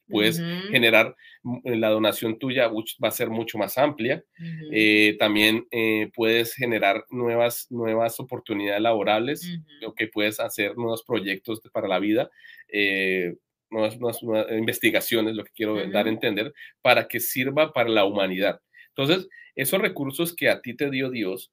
Puedes generar, eh, la donación tuya va a ser mucho más amplia. Eh, también eh, puedes generar nuevas, nuevas oportunidades laborales, o que puedes hacer nuevos proyectos para la vida nuevas, investigaciones, lo que quiero dar a entender, para que sirva para la humanidad. Entonces, esos recursos que a ti te dio Dios,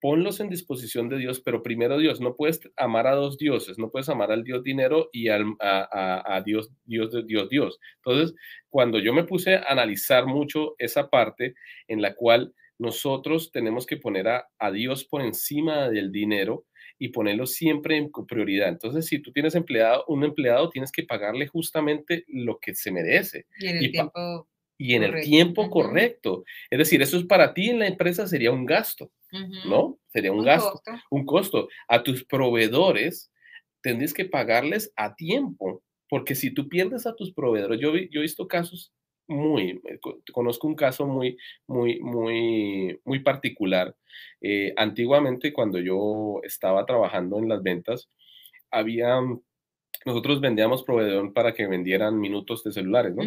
ponlos en disposición de Dios, pero primero Dios, no puedes amar a dos dioses, no puedes amar al Dios dinero y al, a, a, Dios, Dios, Dios, Dios. Entonces, cuando yo me puse a analizar mucho esa parte en la cual nosotros tenemos que poner a, a Dios por encima del dinero, y ponerlo siempre en prioridad. Entonces, si tú tienes empleado, un empleado, tienes que pagarle justamente lo que se merece. Y en el tiempo y en el tiempo correcto. Es decir, eso es para ti en la empresa sería un gasto, ¿no? Sería un, gasto, un costo. A tus proveedores tendrías que pagarles a tiempo, porque si tú pierdes a tus proveedores, yo, yo he visto casos muy, eh, conozco un caso muy, muy, muy, muy particular. Eh, antiguamente, cuando yo estaba trabajando en las ventas, había, nosotros vendíamos proveedor para que vendieran minutos de celulares, ¿no?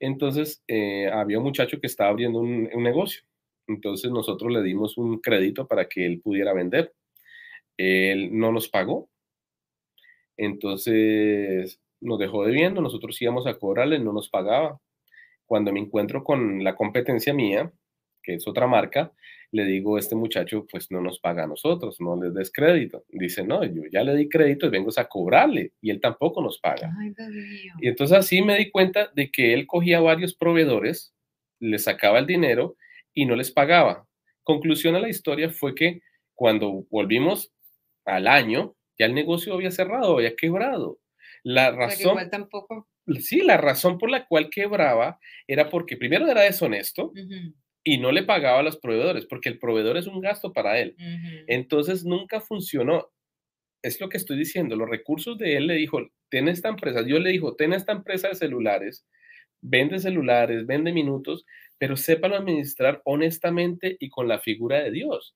Entonces, eh, había un muchacho que estaba abriendo un, negocio. Entonces, nosotros le dimos un crédito para que él pudiera vender. Él no nos pagó. Entonces, nos dejó debiendo. Nosotros íbamos a cobrarle, no nos pagaba. Cuando me encuentro con la competencia mía, que es otra marca, le digo, este muchacho pues no nos paga a nosotros, no les des crédito. Dice, no, yo ya le di crédito y vengo a cobrarle y él tampoco nos paga. y entonces así me di cuenta de que él cogía varios proveedores, les sacaba el dinero y no les pagaba. Conclusión a la historia fue que cuando volvimos al año, ya el negocio había cerrado, había quebrado. La razón... tampoco... Sí, la razón por la cual quebraba era porque primero era deshonesto, y no le pagaba a los proveedores, porque el proveedor es un gasto para él. Entonces nunca funcionó. Es lo que estoy diciendo, los recursos de él le dijo, ten esta empresa, yo le dijo, ten esta empresa de celulares, vende celulares, vende minutos, pero sépalo administrar honestamente y con la figura de Dios.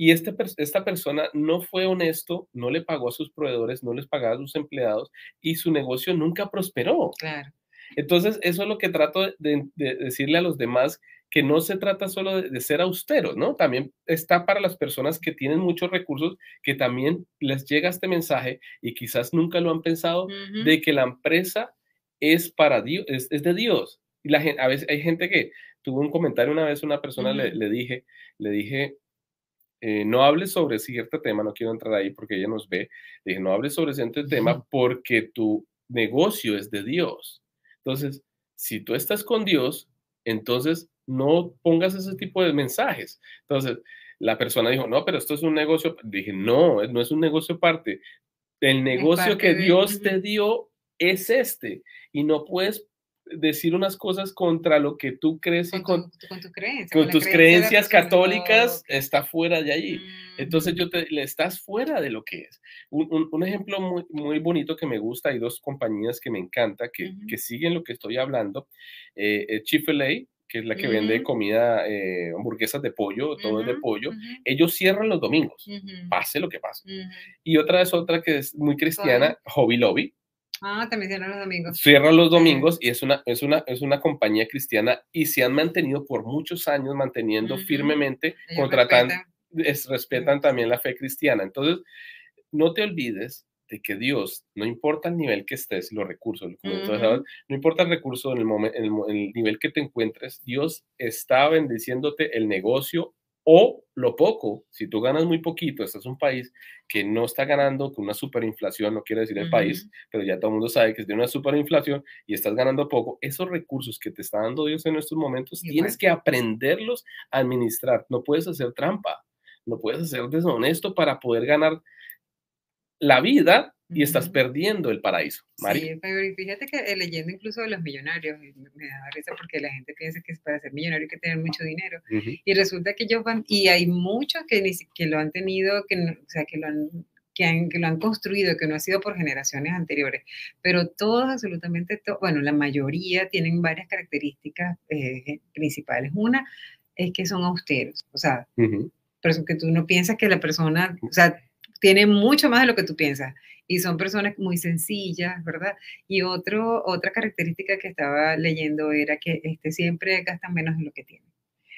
Y este, esta persona no fue honesto, no le pagó a sus proveedores, no les pagaba a sus empleados y su negocio nunca prosperó. Claro. Entonces, eso es lo que trato de decirle a los demás que no se trata solo de, ser austeros, ¿no? También está para las personas que tienen muchos recursos, que también les llega este mensaje y quizás nunca lo han pensado, de que la empresa es para Dios, es, de Dios. Y la gente, a veces hay gente que tuvo un comentario una vez, una persona le, dije, le dije, eh, no hables sobre cierto tema, no quiero entrar ahí porque ella nos ve, le dije, no hables sobre cierto tema porque tu negocio es de Dios. Entonces, si tú estás con Dios, entonces no pongas ese tipo de mensajes. Entonces, la persona dijo, no, pero esto es un negocio. Dije, no, no es un negocio aparte. El negocio que Dios te dio es este. Y no puedes decir unas cosas contra lo que tú crees con, con, con, tus creencias católicas está fuera de allí. Entonces yo te, le estás fuera de lo que es. Un, ejemplo muy, muy, bonito que me gusta, hay dos compañías que me encanta, que, que siguen lo que estoy hablando. Eh, eh Chick-fil-A, que es la que vende comida, eh, hamburguesas de pollo, todo es de pollo, ellos cierran los domingos, pase lo que pase. Y otra es otra que es muy cristiana, Hobby Lobby. Ah, también cierran los domingos. Cierran los domingos y es una, es, una, es una compañía cristiana y se han mantenido por muchos años manteniendo firmemente, contratando, respetan. también la fe cristiana. Entonces, no te olvides de que Dios, no importa el nivel que estés, los recursos, no importa el recurso en el, momento, en el, nivel que te encuentres, Dios está bendiciéndote el negocio o lo poco. Si tú ganas muy poquito, este es un país que no está ganando con una superinflación, no quiere decir el país, pero ya todo el mundo sabe que es de una superinflación y estás ganando poco, esos recursos que te está dando Dios en estos momentos, tienes que aprenderlos a administrar. No puedes hacer trampa, no puedes ser deshonesto para poder ganar la vida y estás perdiendo el paraíso. Sí, pero fíjate que eh, leyendo incluso de los millonarios, me da risa porque la gente piensa que para ser millonario hay que tener mucho dinero. Y resulta que ellos van, y hay muchos que, ni, que lo han tenido, que, o sea, que lo han que, que, lo han construido, que no ha sido por generaciones anteriores, pero todos, absolutamente todos, bueno, la mayoría tienen varias características eh, principales. Una es que son austeros, o sea, pero que tú no piensas que la persona, o sea, tiene mucho más de lo que tú piensas y son personas muy sencillas, ¿verdad? Y otro, otra característica que estaba leyendo era que este, siempre gastan menos de lo que tienen.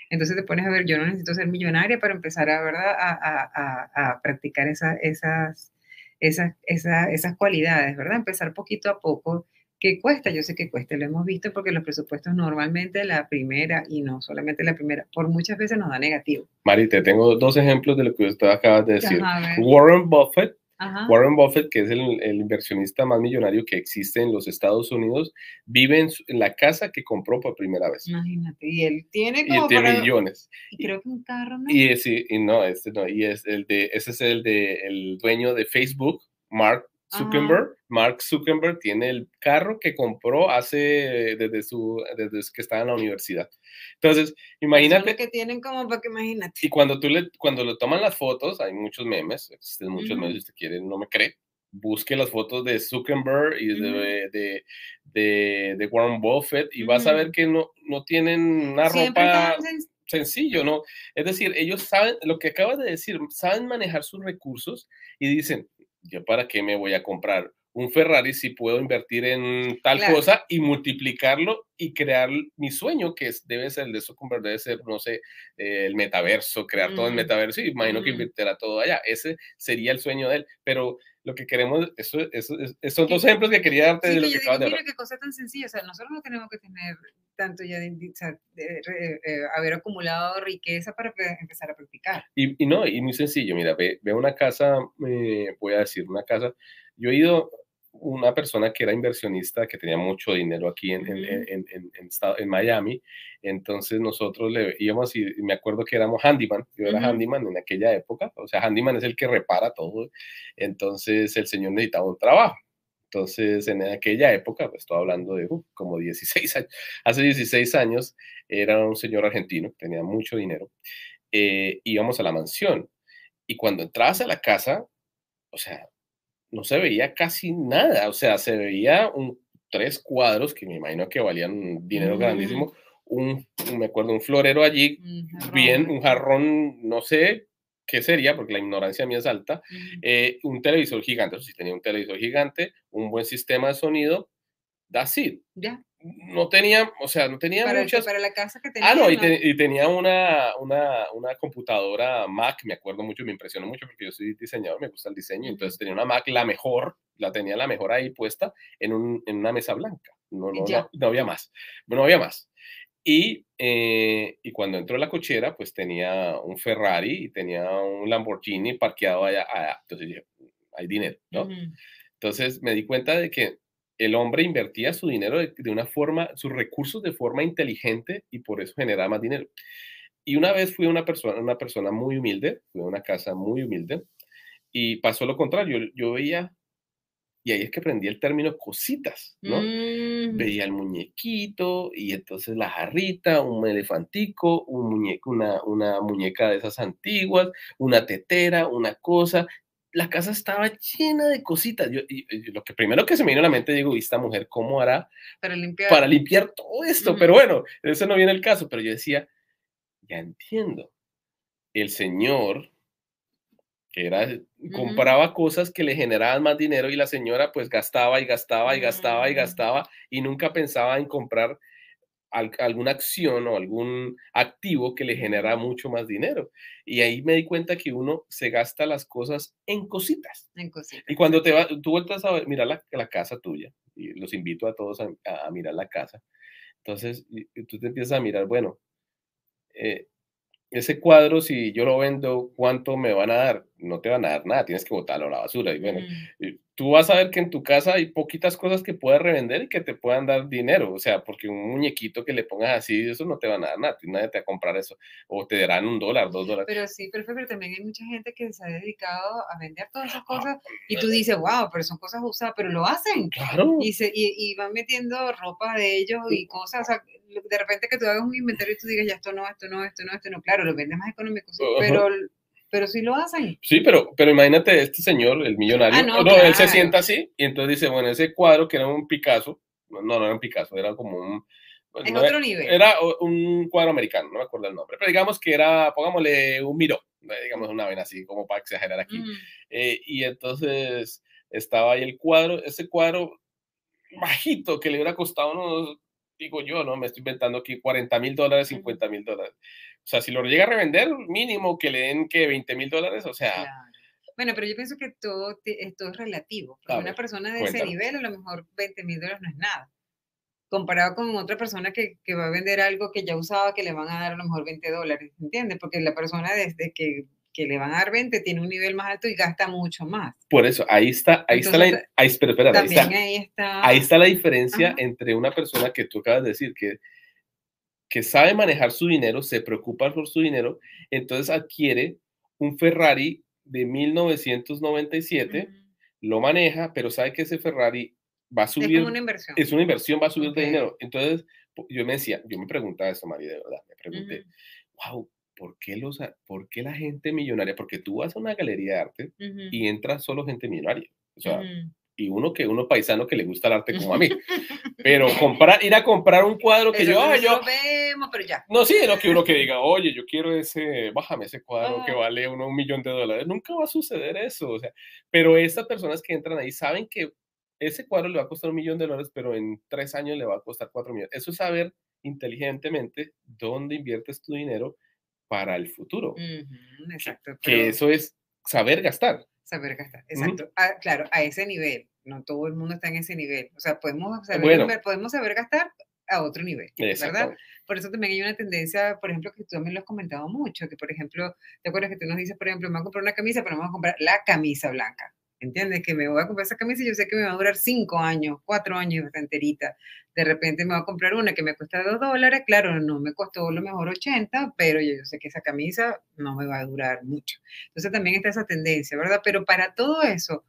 Entonces te pones a ver, yo no necesito ser millonaria para empezar a, ¿verdad? a, practicar esas, esas, esas, esas cualidades, ¿verdad? Empezar poquito a poco ¿Qué cuesta? Yo sé que cuesta, lo hemos visto porque los presupuestos normalmente la primera, y no solamente la primera, por muchas veces nos da negativo. Mari, te tengo dos ejemplos de lo que usted acaba de decir. Warren Buffett Warren Buffett, que es el, inversionista más millonario que existe en los Estados Unidos, vive en, la casa que compró por primera vez. Imagínate, y él tiene como y tiene millones. Y creo que un carro, ¿no? Y, sí, y no, este no, y es el de, ese es el de el dueño de Facebook, Mark Zuckerberg. Mark Zuckerberg tiene el carro que compró hace desde su desde que estaba en la universidad. Entonces, imagínate que tienen como para que imagínate. Y cuando tú le cuando le toman las fotos, hay muchos memes, existen muchos memes si usted quiere, no me cree. Busque las fotos de Zuckerberg y de, de, de, de, Warren Buffett y vas a ver que no, no tienen una ropa sencillo, ¿no? Es decir, ellos saben, lo que acabas de decir, saben manejar sus recursos y dicen, yo para qué me voy a comprar un Ferrari si puedo invertir en tal cosa y multiplicarlo y crear mi sueño, que es, debe ser el de Zuckerberg, debe ser, no sé, eh, el metaverso, crear todo el metaverso y imagino que invertirá todo allá. Ese sería el sueño de él, pero lo que queremos, eso, eso, son dos ejemplos que quería darte de lo que acabas de Mira qué cosa tan sencilla, o sea, nosotros no tenemos que tener tanto ya de, eh, haber acumulado riqueza para empezar a practicar. Y, y, no, y muy sencillo, mira, ve, ve una casa, eh, voy a decir, una casa, yo he ido una persona que era inversionista, que tenía mucho dinero aquí en, en, en, en, Miami. Entonces nosotros le íbamos y me acuerdo que éramos handyman, yo era handyman en aquella época, o sea, handyman es el que repara todo. Entonces el señor necesitaba un trabajo. Entonces, en aquella época, pues estoy hablando de uh, como 16 años, hace 16 años, era un señor argentino, tenía mucho dinero, eh, íbamos a la mansión y cuando entrabas a la casa, o sea, no se veía casi nada, o sea, se veía un, tres cuadros que me imagino que valían dinero grandísimo, un, me acuerdo, un florero allí, bien, un jarrón, no sé qué sería, porque la ignorancia mía es alta, eh, un televisor gigante, eso sí tenía un televisor gigante, un buen sistema de sonido, that's it. Ya no tenía, o sea, no tenía para muchas... para la casa que tenía. Ah, no, y, tenía una, una, una, computadora Mac, me acuerdo mucho, me impresionó mucho porque yo soy diseñador, me gusta el diseño, entonces tenía una Mac la mejor, la tenía la mejor ahí puesta en, un, en una mesa blanca, no, no, no, había más, no había más. Y, eh, y cuando entró la cochera, pues tenía un Ferrari y tenía un Lamborghini parqueado allá, entonces dije, hay dinero, ¿no? Entonces me di cuenta de que el hombre invertía su dinero de, una forma, sus recursos de forma inteligente y por eso generaba más dinero. Y una vez fui a una persona, una persona muy humilde, fui a una casa muy humilde y pasó lo contrario. Yo veía, y ahí es que aprendí el término cositas, ¿no? Mm. Veía el muñequito y entonces la jarrita, un elefantico, un muñeco, una, una muñeca de esas antiguas, una tetera, una cosa, la casa estaba llena de cositas. Yo, y, lo que primero que se me vino a la mente, digo, ¿y esta mujer cómo hará para limpiar, para limpiar todo esto? Pero bueno, eso no viene el caso. Pero yo decía, ya entiendo. El señor que era, compraba cosas que le generaban más dinero y la señora pues gastaba y gastaba y gastaba y mm. gastaba y nunca pensaba en comprar alguna acción o algún activo que le genera mucho más dinero. Y ahí me di cuenta que uno se gasta las cosas en cositas. En cositas. Y cuando te va, tú vueltas a mirar la, la, casa tuya, y los invito a todos a, mirar la casa, entonces tú te empiezas a mirar, bueno, eh, ese cuadro, si yo lo vendo, ¿cuánto me van a dar? No te van a dar nada, tienes que botarlo a la basura. Y bueno, mm. Tú vas a ver que en tu casa hay poquitas cosas que puedes revender y que te puedan dar dinero. O sea, porque un muñequito que le pongas así, eso no te va a dar nada, nadie te va a comprar eso. O te darán un dólar, dos dólares. Pero sí, pero, también hay mucha gente que se ha dedicado a vender todas esas cosas y tú dices, wow, pero son cosas usadas, pero lo hacen. Claro. Y, se, y, van metiendo ropa de ellos y cosas. O de repente que tú hagas un inventario y tú digas, ya esto no, esto no, esto no, esto no, claro, lo vende más económico, pero, pero sí lo hacen. Sí, pero, pero imagínate este señor, el millonario, ah, no, él se sienta así y entonces dice, bueno, ese cuadro que era un Picasso, no, no era un Picasso, era como un... Pues, en otro nivel. Era un cuadro americano, no me acuerdo el nombre, pero digamos que era, pongámosle un Miró, digamos una vena así, como para exagerar aquí. Mm. Eh, y entonces estaba ahí el cuadro, ese cuadro bajito que le hubiera costado unos digo yo, ¿no? Me estoy inventando aquí 40 mil dólares, 50 mil dólares. O sea, si lo llega a revender, mínimo que le den que 20 mil dólares, o sea... Bueno, pero yo pienso que todo, esto es relativo. una persona de ese nivel, a lo mejor 20 mil dólares no es nada. Comparado con otra persona que, que, va a vender algo que ya usaba, que le van a dar a lo mejor 20 dólares, ¿entiendes? Porque la persona desde que, que le van a dar 20 tiene un nivel más alto y gasta mucho más. Por eso, ahí está, ahí está la, ahí, ahí, está, ahí, está, la diferencia entre una persona que tú acabas de decir, que que sabe manejar su dinero, se preocupa por su dinero, entonces adquiere un Ferrari de 1997, lo maneja, pero sabe que ese Ferrari va a subir. Es una inversión. Es una inversión, va a subir de dinero. Entonces, yo me decía, yo me preguntaba esto, María, de verdad, me pregunté, wow, ¿por qué, los, ¿por qué la gente millonaria? Porque tú vas a una galería de arte y entra solo gente millonaria. O sea, y uno que uno paisano que le gusta el arte como a mí. Pero comprar, ir a comprar un cuadro que yo, ah, yo vemos, pero ya. No, sí, lo que uno que diga, oye, yo quiero ese, bájame ese cuadro que vale uno, un millón de dólares. Nunca va a suceder eso, o sea, pero estas personas que entran ahí saben que ese cuadro le va a costar un millón de dólares, pero en tres años le va a costar cuatro millones. Eso es saber inteligentemente dónde inviertes tu dinero para el futuro. exacto. Que eso es saber gastar. Saber gastar, exacto. Ah, claro, a ese nivel. No todo el mundo está en ese nivel. O sea, podemos saber, podemos saber gastar a otro nivel, ¿verdad? Por eso también hay una tendencia, por ejemplo, que tú también lo has comentado mucho, que por ejemplo, ¿te acuerdas que tú nos dices, por ejemplo, me voy a comprar una camisa, pero me voy a comprar la camisa blanca? ¿Entiendes? Que me voy a comprar esa camisa y yo sé que me va a durar cinco años, cuatro años enterita. De repente me voy a comprar una que me cuesta dos dólares, claro, no me costó lo mejor 80, pero yo, sé que esa camisa no me va a durar mucho. Entonces también está esa tendencia, ¿verdad? Pero para todo eso,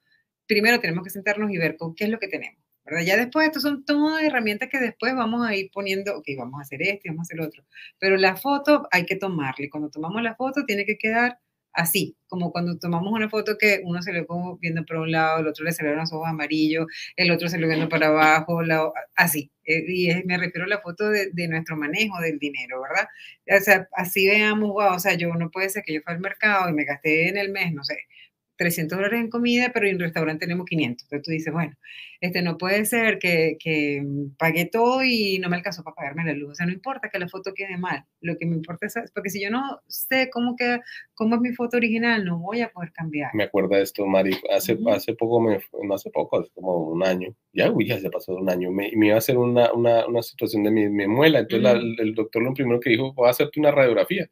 primero tenemos que sentarnos y ver con qué es lo que tenemos. ¿verdad? Ya después, estos son todas herramientas que después vamos a ir poniendo, ok, vamos a hacer este, vamos a hacer otro. Pero la foto hay que tomarla y cuando tomamos la foto tiene que quedar así, como cuando tomamos una foto que uno se le como viendo para un lado, el otro le sale los ojos amarillos, el otro se lo viendo para abajo, así. Eh, y me refiero a la foto de, de, nuestro manejo del dinero, ¿verdad? O sea, así veamos, wow, o sea, yo no puede ser que yo fui al mercado y me gasté en el mes, no sé, 300 dólares en comida, pero en restaurante tenemos 500. Entonces tú dices, bueno, este no puede ser que, que pagué todo y no me alcanzó para pagarme la luz. O sea, no importa que la foto quede mal. Lo que me importa es, porque si yo no sé cómo, que, cómo es mi foto original, no voy a poder cambiar. Me acuerdo de esto, Mari. Hace, hace poco, me, no hace poco, hace como un año, ya, uy, ya se pasó un año, me, me iba a hacer una, una, una situación de mi, mi muela. Entonces el doctor lo primero que dijo, voy a hacerte una radiografía,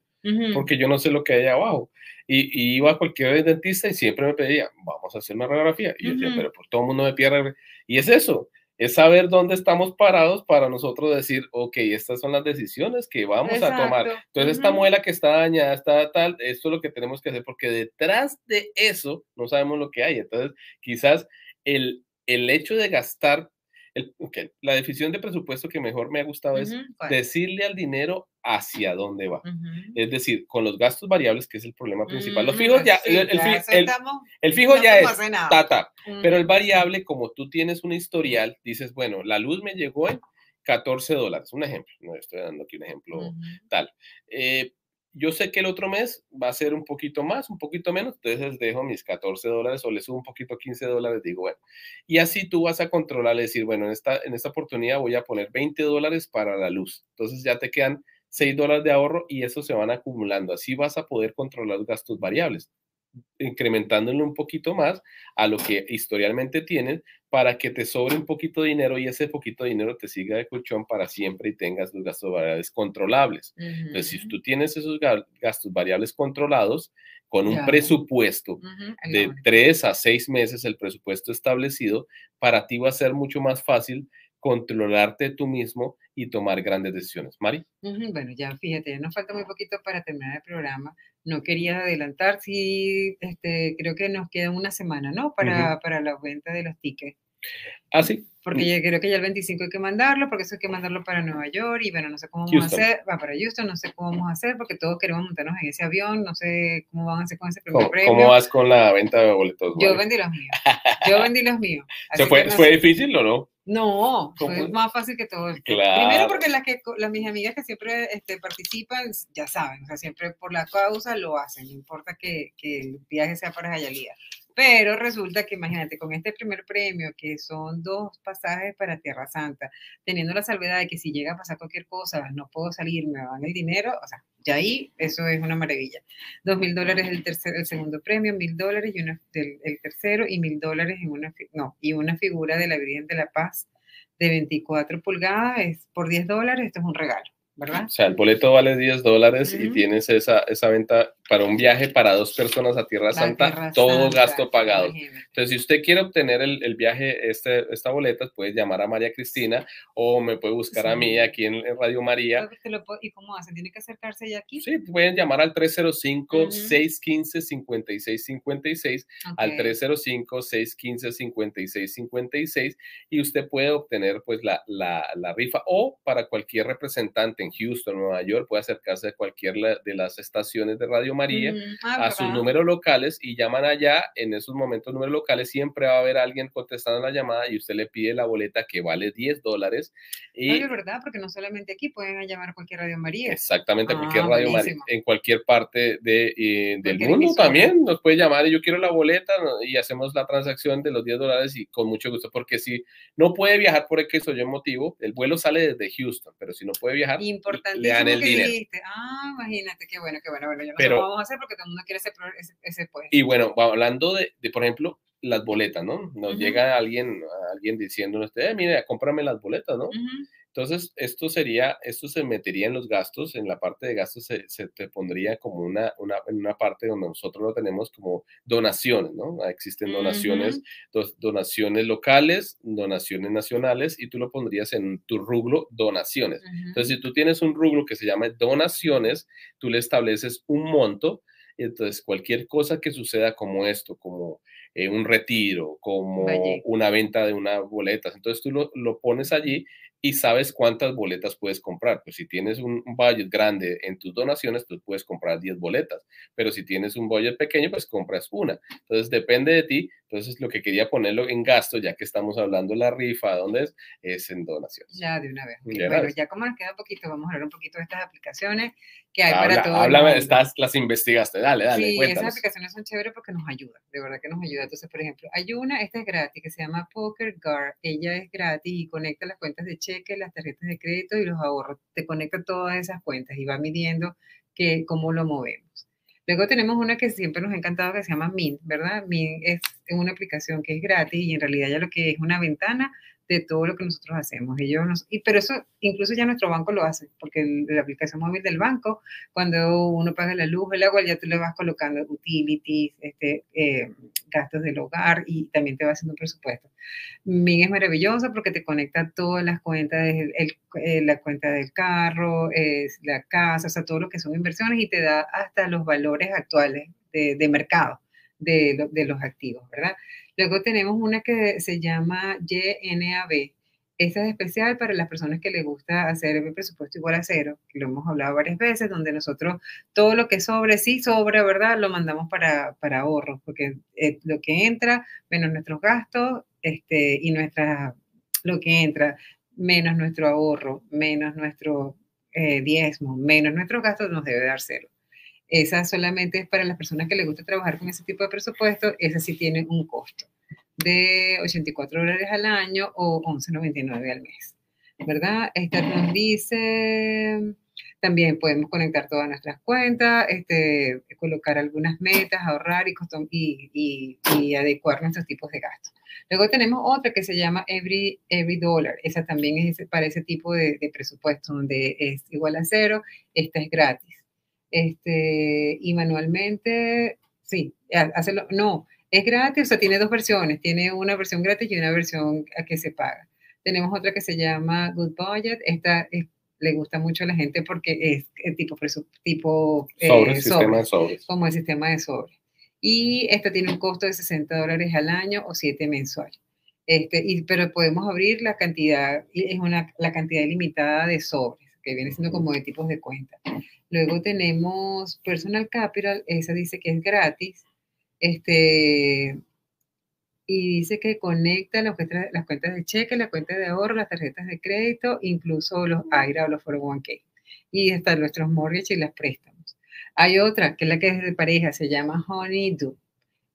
porque yo no sé lo que hay abajo. Y, iba a cualquier dentista y siempre me pedía, vamos a hacer una radiografía. Y yo decía, pero por todo el mundo me pide Y es eso, es saber dónde estamos parados para nosotros decir, ok, estas son las decisiones que vamos a tomar. Entonces, esta muela que está dañada, está tal, esto es lo que tenemos que hacer, porque detrás de eso no sabemos lo que hay. Entonces, quizás el, el hecho de gastar el, La definición de presupuesto que mejor me ha gustado es decirle al dinero hacia dónde va. Es decir, con los gastos variables, que es el problema principal. Los fijos ya, el, el, fijo ya es tata, pero el variable, como tú tienes un historial, dices, bueno, la luz me llegó en 14 dólares, un ejemplo, no estoy dando aquí un ejemplo tal. Eh, yo sé que el otro mes va a ser un poquito más, un poquito menos, entonces dejo mis 14 dólares o le subo un poquito 15 dólares, digo, bueno, y así tú vas a controlar, decir, bueno, en esta, en esta oportunidad voy a poner 20 dólares para la luz, entonces ya te quedan 6 dólares de ahorro y eso se van acumulando, así vas a poder controlar gastos variables incrementándole un poquito más a lo que historialmente tienes para que te sobre un poquito de dinero y ese poquito de dinero te siga de colchón para siempre y tengas los gastos variables controlables. Entonces, si tú tienes esos gastos variables controlados con un presupuesto de tres a seis meses, el presupuesto establecido, para ti va a ser mucho más fácil controlarte tú mismo y tomar grandes decisiones. Mari. Bueno, ya fíjate, nos falta muy poquito para terminar el programa. No quería adelantar, sí, este, creo que nos queda una semana, ¿no? Para, para la venta de los tickets. Ah, sí. Porque yo creo que ya el 25 hay que mandarlo, porque eso hay que mandarlo para Nueva York y bueno, no sé cómo vamos a hacer, va para Houston, no sé cómo vamos a hacer, porque todos queremos montarnos en ese avión, no sé cómo van a hacer con ese primer ¿Cómo, premio. ¿Cómo vas con la venta de boletos? Yo vendí los míos, yo vendí los míos. fue, ¿Fue difícil o no? No, fue más fácil que todo. Primero porque las que las mis amigas que siempre este, participan, ya saben, o sea, siempre por la causa lo hacen, no importa que, que el viaje sea para Jayalía. Pero resulta que imagínate, con este primer premio, que son dos pasajes para Tierra Santa, teniendo la salvedad de que si llega a pasar cualquier cosa, no puedo salir, me van el dinero, o sea, ya ahí eso es una maravilla. Dos mil dólares el, tercer, el segundo premio, mil dólares y una, el, tercero y mil dólares en una, no, y una figura de la Virgen de la Paz de 24 pulgadas, es por 10 dólares, esto es un regalo. ¿verdad? O sea, el boleto vale 10 dólares y tienes esa, esa venta para un viaje para dos personas a Tierra Santa, todo gasto pagado. Entonces, si usted quiere obtener el, el, viaje, este, esta boleta, puede llamar a María Cristina o me puede buscar a mí aquí en, Radio María. ¿Y cómo hacen? ¿Tiene que acercarse ya aquí? Sí, pueden llamar al 305-615-5656, al 305-615-5656 y usted puede obtener pues la, la, la rifa o para cualquier representante en Houston, Nueva York, puede acercarse a cualquier de las estaciones de Radio María ah, a sus números locales y llaman allá. En esos momentos, números locales, siempre va a haber alguien contestando la llamada y usted le pide la boleta que vale 10 dólares. Y, es verdad, porque no solamente aquí pueden llamar a cualquier Radio María. Exactamente, cualquier ah, Radio María, en cualquier parte de, eh, del mundo también nos puede llamar y yo quiero la boleta y hacemos la transacción de los 10 dólares y con mucho gusto, porque si no puede viajar por X o Y motivo, el vuelo sale desde Houston, pero si no puede viajar, le dan el dinero. Ah, imagínate, qué bueno, qué bueno. bueno yo no pero, vamos a hacer porque todo el mundo quiere ese, ese, puesto. Y bueno, hablando de, de, por ejemplo, las boletas, ¿no? Nos llega alguien, alguien diciéndonos, eh, mire, cómprame las boletas, ¿no? Entonces, esto sería, esto se metería en los gastos, en la parte de gastos se, se te pondría como una, una, en una parte donde nosotros lo tenemos como donaciones, ¿no? Existen donaciones, donaciones locales, donaciones nacionales, y tú lo pondrías en tu rublo donaciones. Entonces, si tú tienes un rublo que se llama donaciones, tú le estableces un monto, entonces cualquier cosa que suceda como esto, como eh, un retiro, como una venta de una boleta, entonces tú lo, lo pones allí y sabes cuántas boletas puedes comprar. Pues si tienes un, budget grande en tus donaciones, tú puedes comprar 10 boletas, pero si tienes un budget pequeño, pues compras una. Entonces depende de ti. Entonces lo que quería ponerlo en gasto, ya que estamos hablando de la rifa, ¿dónde es? Es en donaciones. Ya de una vez. bueno, ya como nos queda un poquito, vamos a hablar un poquito de estas aplicaciones que hay para todo. Háblame, estás, las investigaste, dale, dale. Sí, esas aplicaciones son chéveres porque nos ayudan, de verdad que nos ayuda. Entonces, por ejemplo, hay una, esta es gratis, que se llama Poker Guard. Ella es gratis y conecta las cuentas de cheque, las tarjetas de crédito y los ahorros. Te conecta todas esas cuentas y va midiendo que, cómo lo movemos. Luego tenemos una que siempre nos ha encantado que se llama Mint, ¿verdad? Mint es una aplicación que es gratis y en realidad ya lo que es una ventana de todo lo que nosotros hacemos. Ellos nos, y, pero eso incluso ya nuestro banco lo hace, porque la aplicación móvil del banco, cuando uno paga la luz, el agua, ya tú le vas colocando utilities, este, eh, gastos del hogar y también te va haciendo un presupuesto. MIN es maravilloso porque te conecta todas las cuentas, el, eh, la cuenta del carro, la casa, o sea, todo lo que son inversiones y te da hasta los valores actuales de, de mercado de, de los activos, ¿verdad? Luego tenemos una que se llama YNAB. Esta es especial para las personas que les gusta hacer el presupuesto igual a cero, que lo hemos hablado varias veces, donde nosotros todo lo que sobre, sí sobra, ¿verdad? Lo mandamos para, para ahorros, porque eh, lo que entra, menos nuestros gastos, este, y nuestra, lo que entra, menos nuestro ahorro, menos nuestro eh, diezmo, menos nuestros gastos, nos debe dar cero. Esa solamente es para las personas que les gusta trabajar con ese tipo de presupuesto, esa sí tiene un costo de 84 dólares al año o 11.99 al mes, ¿verdad? Esta nos dice, también podemos conectar todas nuestras cuentas, este, colocar algunas metas, ahorrar y, y, y, adecuar nuestros tipos de gastos. Luego tenemos otra que se llama Every, Every Dollar. Esa también es para ese tipo de, de presupuesto, donde es igual a cero. Esta es gratis este, y manualmente, sí, hacerlo, no, es gratis, o sea, tiene dos versiones, tiene una versión gratis y una versión a que se paga. Tenemos otra que se llama Good Budget, esta le gusta mucho a la gente porque es el tipo, tipo sobre, eh, sistema de sobres. como el sistema de sobres. Y esta tiene un costo de 60 dólares al año o 7 mensual. Este, y, pero podemos abrir la cantidad, es una, la cantidad ilimitada de sobres, que viene siendo como de tipos de cuenta. Luego tenemos Personal Capital, esa dice que es gratis. Este, y dice que conecta las cuentas, de cheque, la cuenta de ahorro, las tarjetas de crédito, incluso los AIRA o los 401k. Y hasta nuestros mortgage y las préstamos. Hay otra, que es la que es de pareja, se llama Honeydew.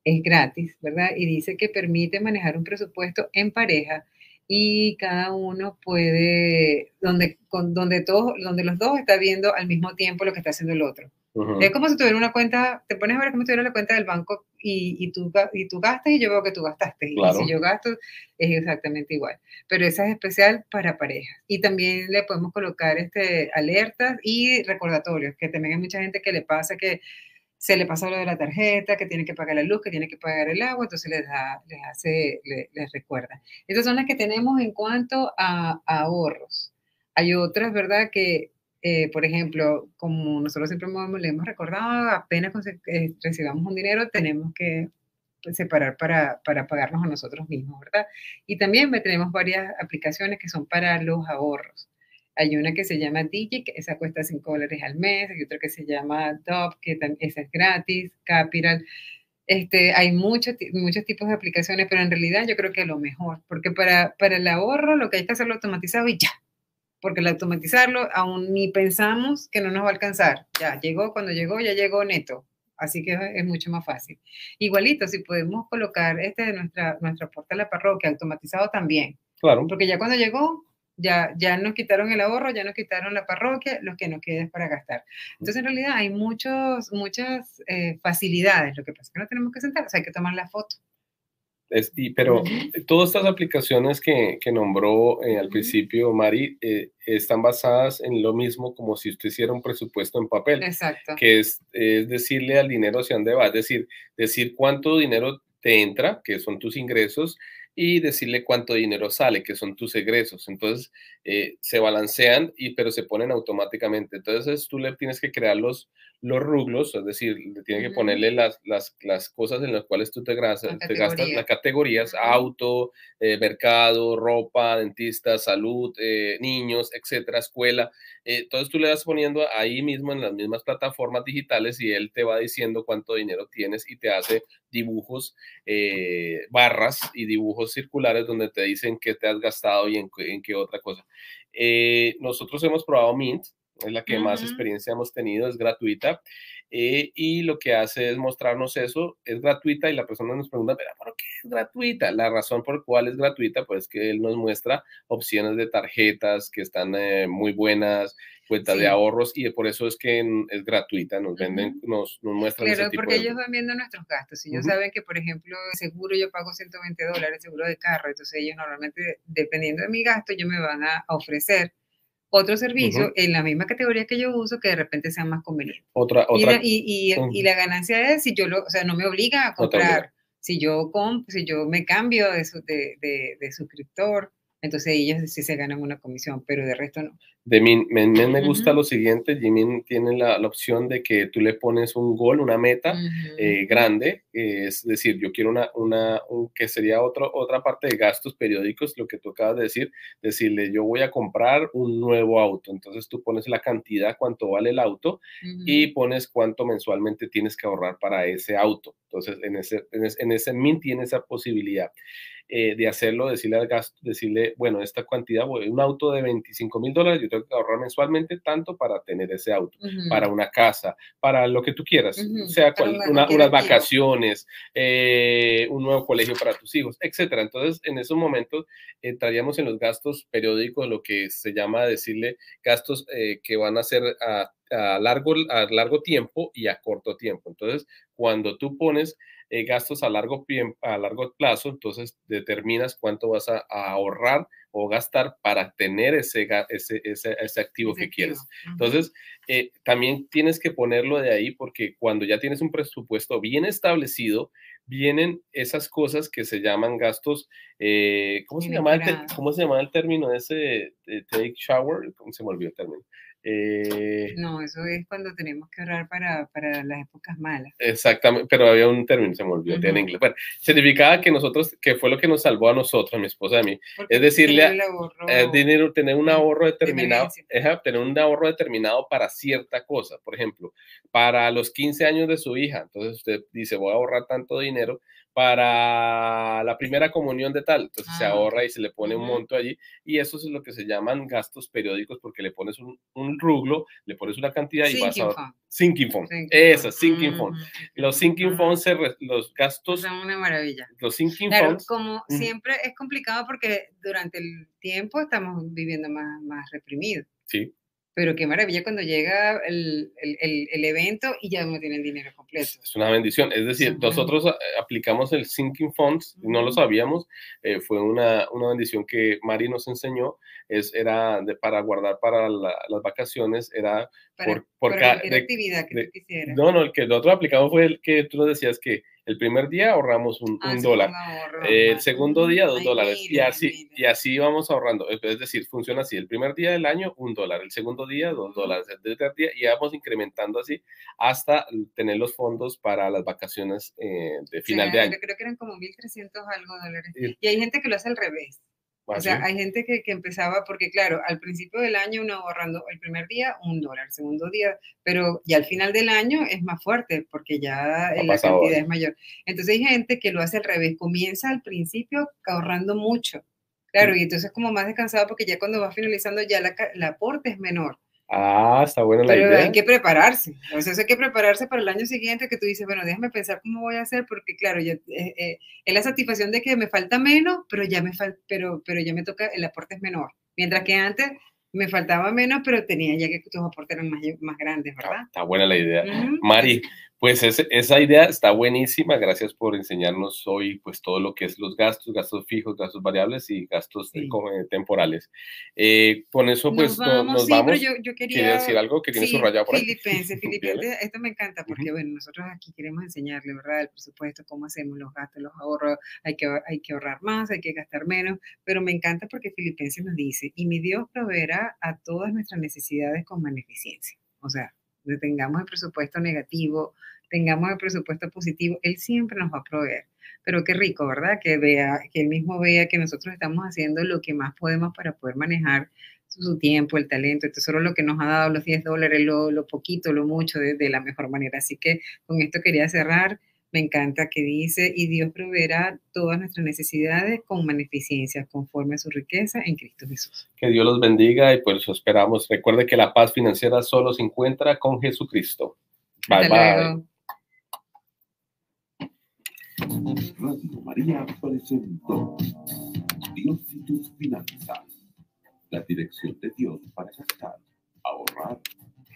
es gratis, ¿verdad? Y dice que permite manejar un presupuesto en pareja y cada uno puede, donde, con, donde, todos, donde los dos están viendo al mismo tiempo lo que está haciendo el otro. Es como si tuviera una cuenta, te pones a ver como si tuviera la cuenta del banco y, y, tú, y tú gastas y yo veo que tú gastaste. Y si yo gasto, es exactamente igual. Pero esa es especial para parejas. Y también le podemos colocar este, alertas y recordatorios, que también hay mucha gente que le pasa que se le pasa lo de la tarjeta, que tiene que pagar la luz, que tiene que pagar el agua, entonces les, da, les hace, les, recuerda. Estas son las que tenemos en cuanto a, ahorros. Hay otras, ¿verdad? Que eh, por ejemplo, como nosotros siempre le hemos recordado, apenas eh, recibamos un dinero, tenemos que separar para, para, pagarnos a nosotros mismos, ¿verdad? Y también tenemos varias aplicaciones que son para los ahorros. Hay una que se llama Digi, que esa cuesta 5 dólares al mes, y otra que se llama Dop, que esa es gratis, Capital. Este, hay muchos, muchos tipos de aplicaciones, pero en realidad yo creo que lo mejor, porque para, para el ahorro lo que hay que hacerlo automatizado y ya, porque al automatizarlo aún ni pensamos que no nos va a alcanzar. Ya llegó, cuando llegó, ya llegó neto. Así que es mucho más fácil. Igualito, si podemos colocar este de nuestra, nuestra puerta a la parroquia automatizado también. Claro. Porque ya cuando llegó, ya, ya nos quitaron el ahorro, ya nos quitaron la parroquia, lo que nos queda es para gastar. Entonces, en realidad hay muchos, muchas eh, facilidades. Lo que pasa es que no tenemos que sentar, o sea, hay que tomar la foto pero todas estas aplicaciones que, que nombró eh, al principio Mari eh, están basadas en lo mismo como si usted hiciera un presupuesto en papel. Exacto. Que es, es decirle al dinero hacia dónde va, es decir, decir cuánto dinero te entra, que son tus ingresos, y decirle cuánto dinero sale, que son tus egresos. Entonces, eh, se balancean, y, pero se ponen automáticamente. Entonces, tú le tienes que crear los, los rublos, es decir, le tienes que ponerle las, las, las, cosas en las cuales tú te, gastas, te gastas las categorías, auto, eh, mercado, ropa, dentista, salud, eh, niños, etcétera, escuela. entonces, tú le vas poniendo ahí mismo en las mismas plataformas digitales y él te va diciendo cuánto dinero tienes y te hace dibujos, barras y dibujos circulares donde te dicen qué te has gastado y en, qué otra cosa. Eh, nosotros hemos probado Mint, es la que más experiencia hemos tenido, es gratuita. Eh, y lo que hace es mostrarnos eso, es gratuita y la persona nos pregunta, pero ¿por qué es gratuita? La razón por cual es gratuita, pues que él nos muestra opciones de tarjetas que están eh, muy buenas, cuentas de ahorros y por eso es que es gratuita, nos venden, nos, nos muestran. Claro, porque ellos van viendo nuestros gastos. Si ellos saben que, por ejemplo, seguro yo pago 120 dólares, seguro de carro, entonces ellos normalmente, dependiendo de mi gasto, ellos me van a ofrecer otro servicio en la misma categoría que yo uso que de repente sea más conveniente. Otra, otra. Y, la, y, la ganancia es si yo lo, o sea, no me obliga a comprar. si yo compro, si yo me cambio de, de, de, de suscriptor, entonces ellos sí se ganan una comisión, pero de resto no. De mí, me, me, gusta lo siguiente, Jimmy tiene la, la, opción de que tú le pones un gol, una meta eh, grande, es decir, yo quiero una, una que sería otro, otra parte de gastos periódicos, lo que tú acabas de decir, decirle, yo voy a comprar un nuevo auto, entonces tú pones la cantidad, cuánto vale el auto y pones cuánto mensualmente tienes que ahorrar para ese auto. Entonces, en ese, en ese, en ese MIN tiene esa posibilidad. Eh, de hacerlo, decirle al gasto, decirle, bueno, esta cantidad, un auto de 25 mil dólares, yo tengo que ahorrar mensualmente tanto para tener ese auto, para una casa, para lo que tú quieras, sea unas vacaciones, eh, un nuevo colegio para tus hijos, etcétera. Entonces, en esos momentos entraríamos en los gastos periódicos, lo que se llama decirle gastos eh, que van a ser a, a, largo, a largo tiempo y a corto tiempo. Entonces, cuando tú pones eh, gastos a largo, a largo plazo, entonces determinas cuánto vas a, ahorrar o gastar para tener ese, ese, ese, activo que quieres. Entonces, eh, también tienes que ponerlo de ahí porque cuando ya tienes un presupuesto bien establecido, vienen esas cosas que se llaman gastos, eh, ¿cómo, se llama el ¿cómo se llama el término de ese take shower? ¿Cómo se me olvidó el término? Eh, no, eso es cuando tenemos que ahorrar para, para, las épocas malas. Exactamente, pero había un término, se me olvidó en inglés. Bueno, significaba que nosotros, que fue lo que nos salvó a nosotros, a mi esposa y a mí, es decirle, eh, dinero, tener un ahorro determinado, tener un ahorro determinado para cierta cosa, por ejemplo, para los 15 años de su hija, entonces usted dice, voy a ahorrar tanto dinero para la primera comunión de tal. Entonces se Ah, ahorra y se le pone un monto allí. Y eso es lo que se llaman gastos periódicos porque le pones un, un rublo, le pones una cantidad y vas a... Sinking fund. Sinking Esa, sinking fund. Ujú, Los sinking funds, se re- los gastos, Son una maravilla. los sinking Claro, funds, como siempre es complicado porque durante el tiempo estamos viviendo más, más reprimidos. sí, Pero qué maravilla cuando llega el, el- el- el evento y ya uno tiene el dinero completo. es una bendición. Es decir, Ujú. nosotros eh, aplicamos el sinking funds, no lo sabíamos, eh, fue una, una bendición que Mari nos enseñó, es, era de, para guardar para la- las vacaciones, era Para, por, por para ca- cualquier de- actividad que de- tú quisieras. No, no, el que nosotros aplicamos fue el que tú nos decías que el primer día ahorramos un, Ah, un dólar. ahorro Eh, el segundo día, dos Ay, dólares. Y así, mira. y así vamos ahorrando. Es decir, funciona así. El primer día del año, un dólar. El segundo día, dos dólares. El tercer día, y vamos incrementando así hasta tener los fondos para las vacaciones eh, de final de Sí, año. yo creo que eran como 1.300 algo dólares. Y hay gente que lo hace al revés. O así. sea, hay gente que, que empezaba, porque claro, al principio del año uno ahorrando el primer día un dólar, el segundo día, pero ya al final del año es más fuerte porque ya eh, la cantidad hoy. es mayor. Entonces hay gente que lo hace al revés, comienza al principio ahorrando mucho. Claro, y entonces como más descansado porque ya cuando va finalizando ya la, el aporte es menor. Ah, está buena la Pero idea. hay que prepararse. O sea, eso hay que prepararse para el año siguiente que tú dices, bueno, déjame pensar cómo voy a hacer, porque claro, ya, eh, eh, es la satisfacción de que me falta menos, pero ya me falta, pero, pero ya me toca, el aporte es menor. Mientras que antes me faltaba menos, pero tenía ya que tus aportes eran más, más grandes, ¿verdad? está buena la idea. Mari, pues esa idea está buenísima. Gracias por enseñarnos hoy pues todo lo que es los gastos, gastos fijos, gastos variables y gastos eh, Sí. eh, temporales. Eh, con eso pues nos no- vamos, nos sí, vamos. pero yo, yo ¿Quiere quería... decir algo que tiene Sí, subrayado por ahí? Filipenses, Filipenses, Dale. esto me encanta porque, Ujú. bueno, nosotros aquí queremos enseñarle, ¿verdad? El presupuesto, cómo hacemos los gastos, los ahorros, hay que, hay que ahorrar más, hay que gastar menos, pero me encanta porque Filipenses nos dice, y mi Dios proveerá a todas nuestras necesidades con magnificencia. O sea, tengamos el presupuesto negativo, tengamos el presupuesto positivo, Él siempre nos va a proveer. Pero qué rico, ¿verdad? Que vea, que Él mismo vea que nosotros estamos haciendo lo que más podemos para poder manejar su, tiempo, el talento, el tesoro, lo que nos ha dado los 10 dólares, lo, lo poquito, lo mucho, de, de la mejor manera. Así que con esto quería cerrar. Me encanta que dice, y Dios proveerá todas nuestras necesidades con magnificencia, conforme a su riqueza en Cristo Jesús. Que Dios los bendiga y por eso esperamos. Recuerde que la paz financiera solo se encuentra con Jesucristo. Bye Hasta bye. luego. Radio María presentó Dios y tus finanzas. La dirección de Dios para gastar, ahorrar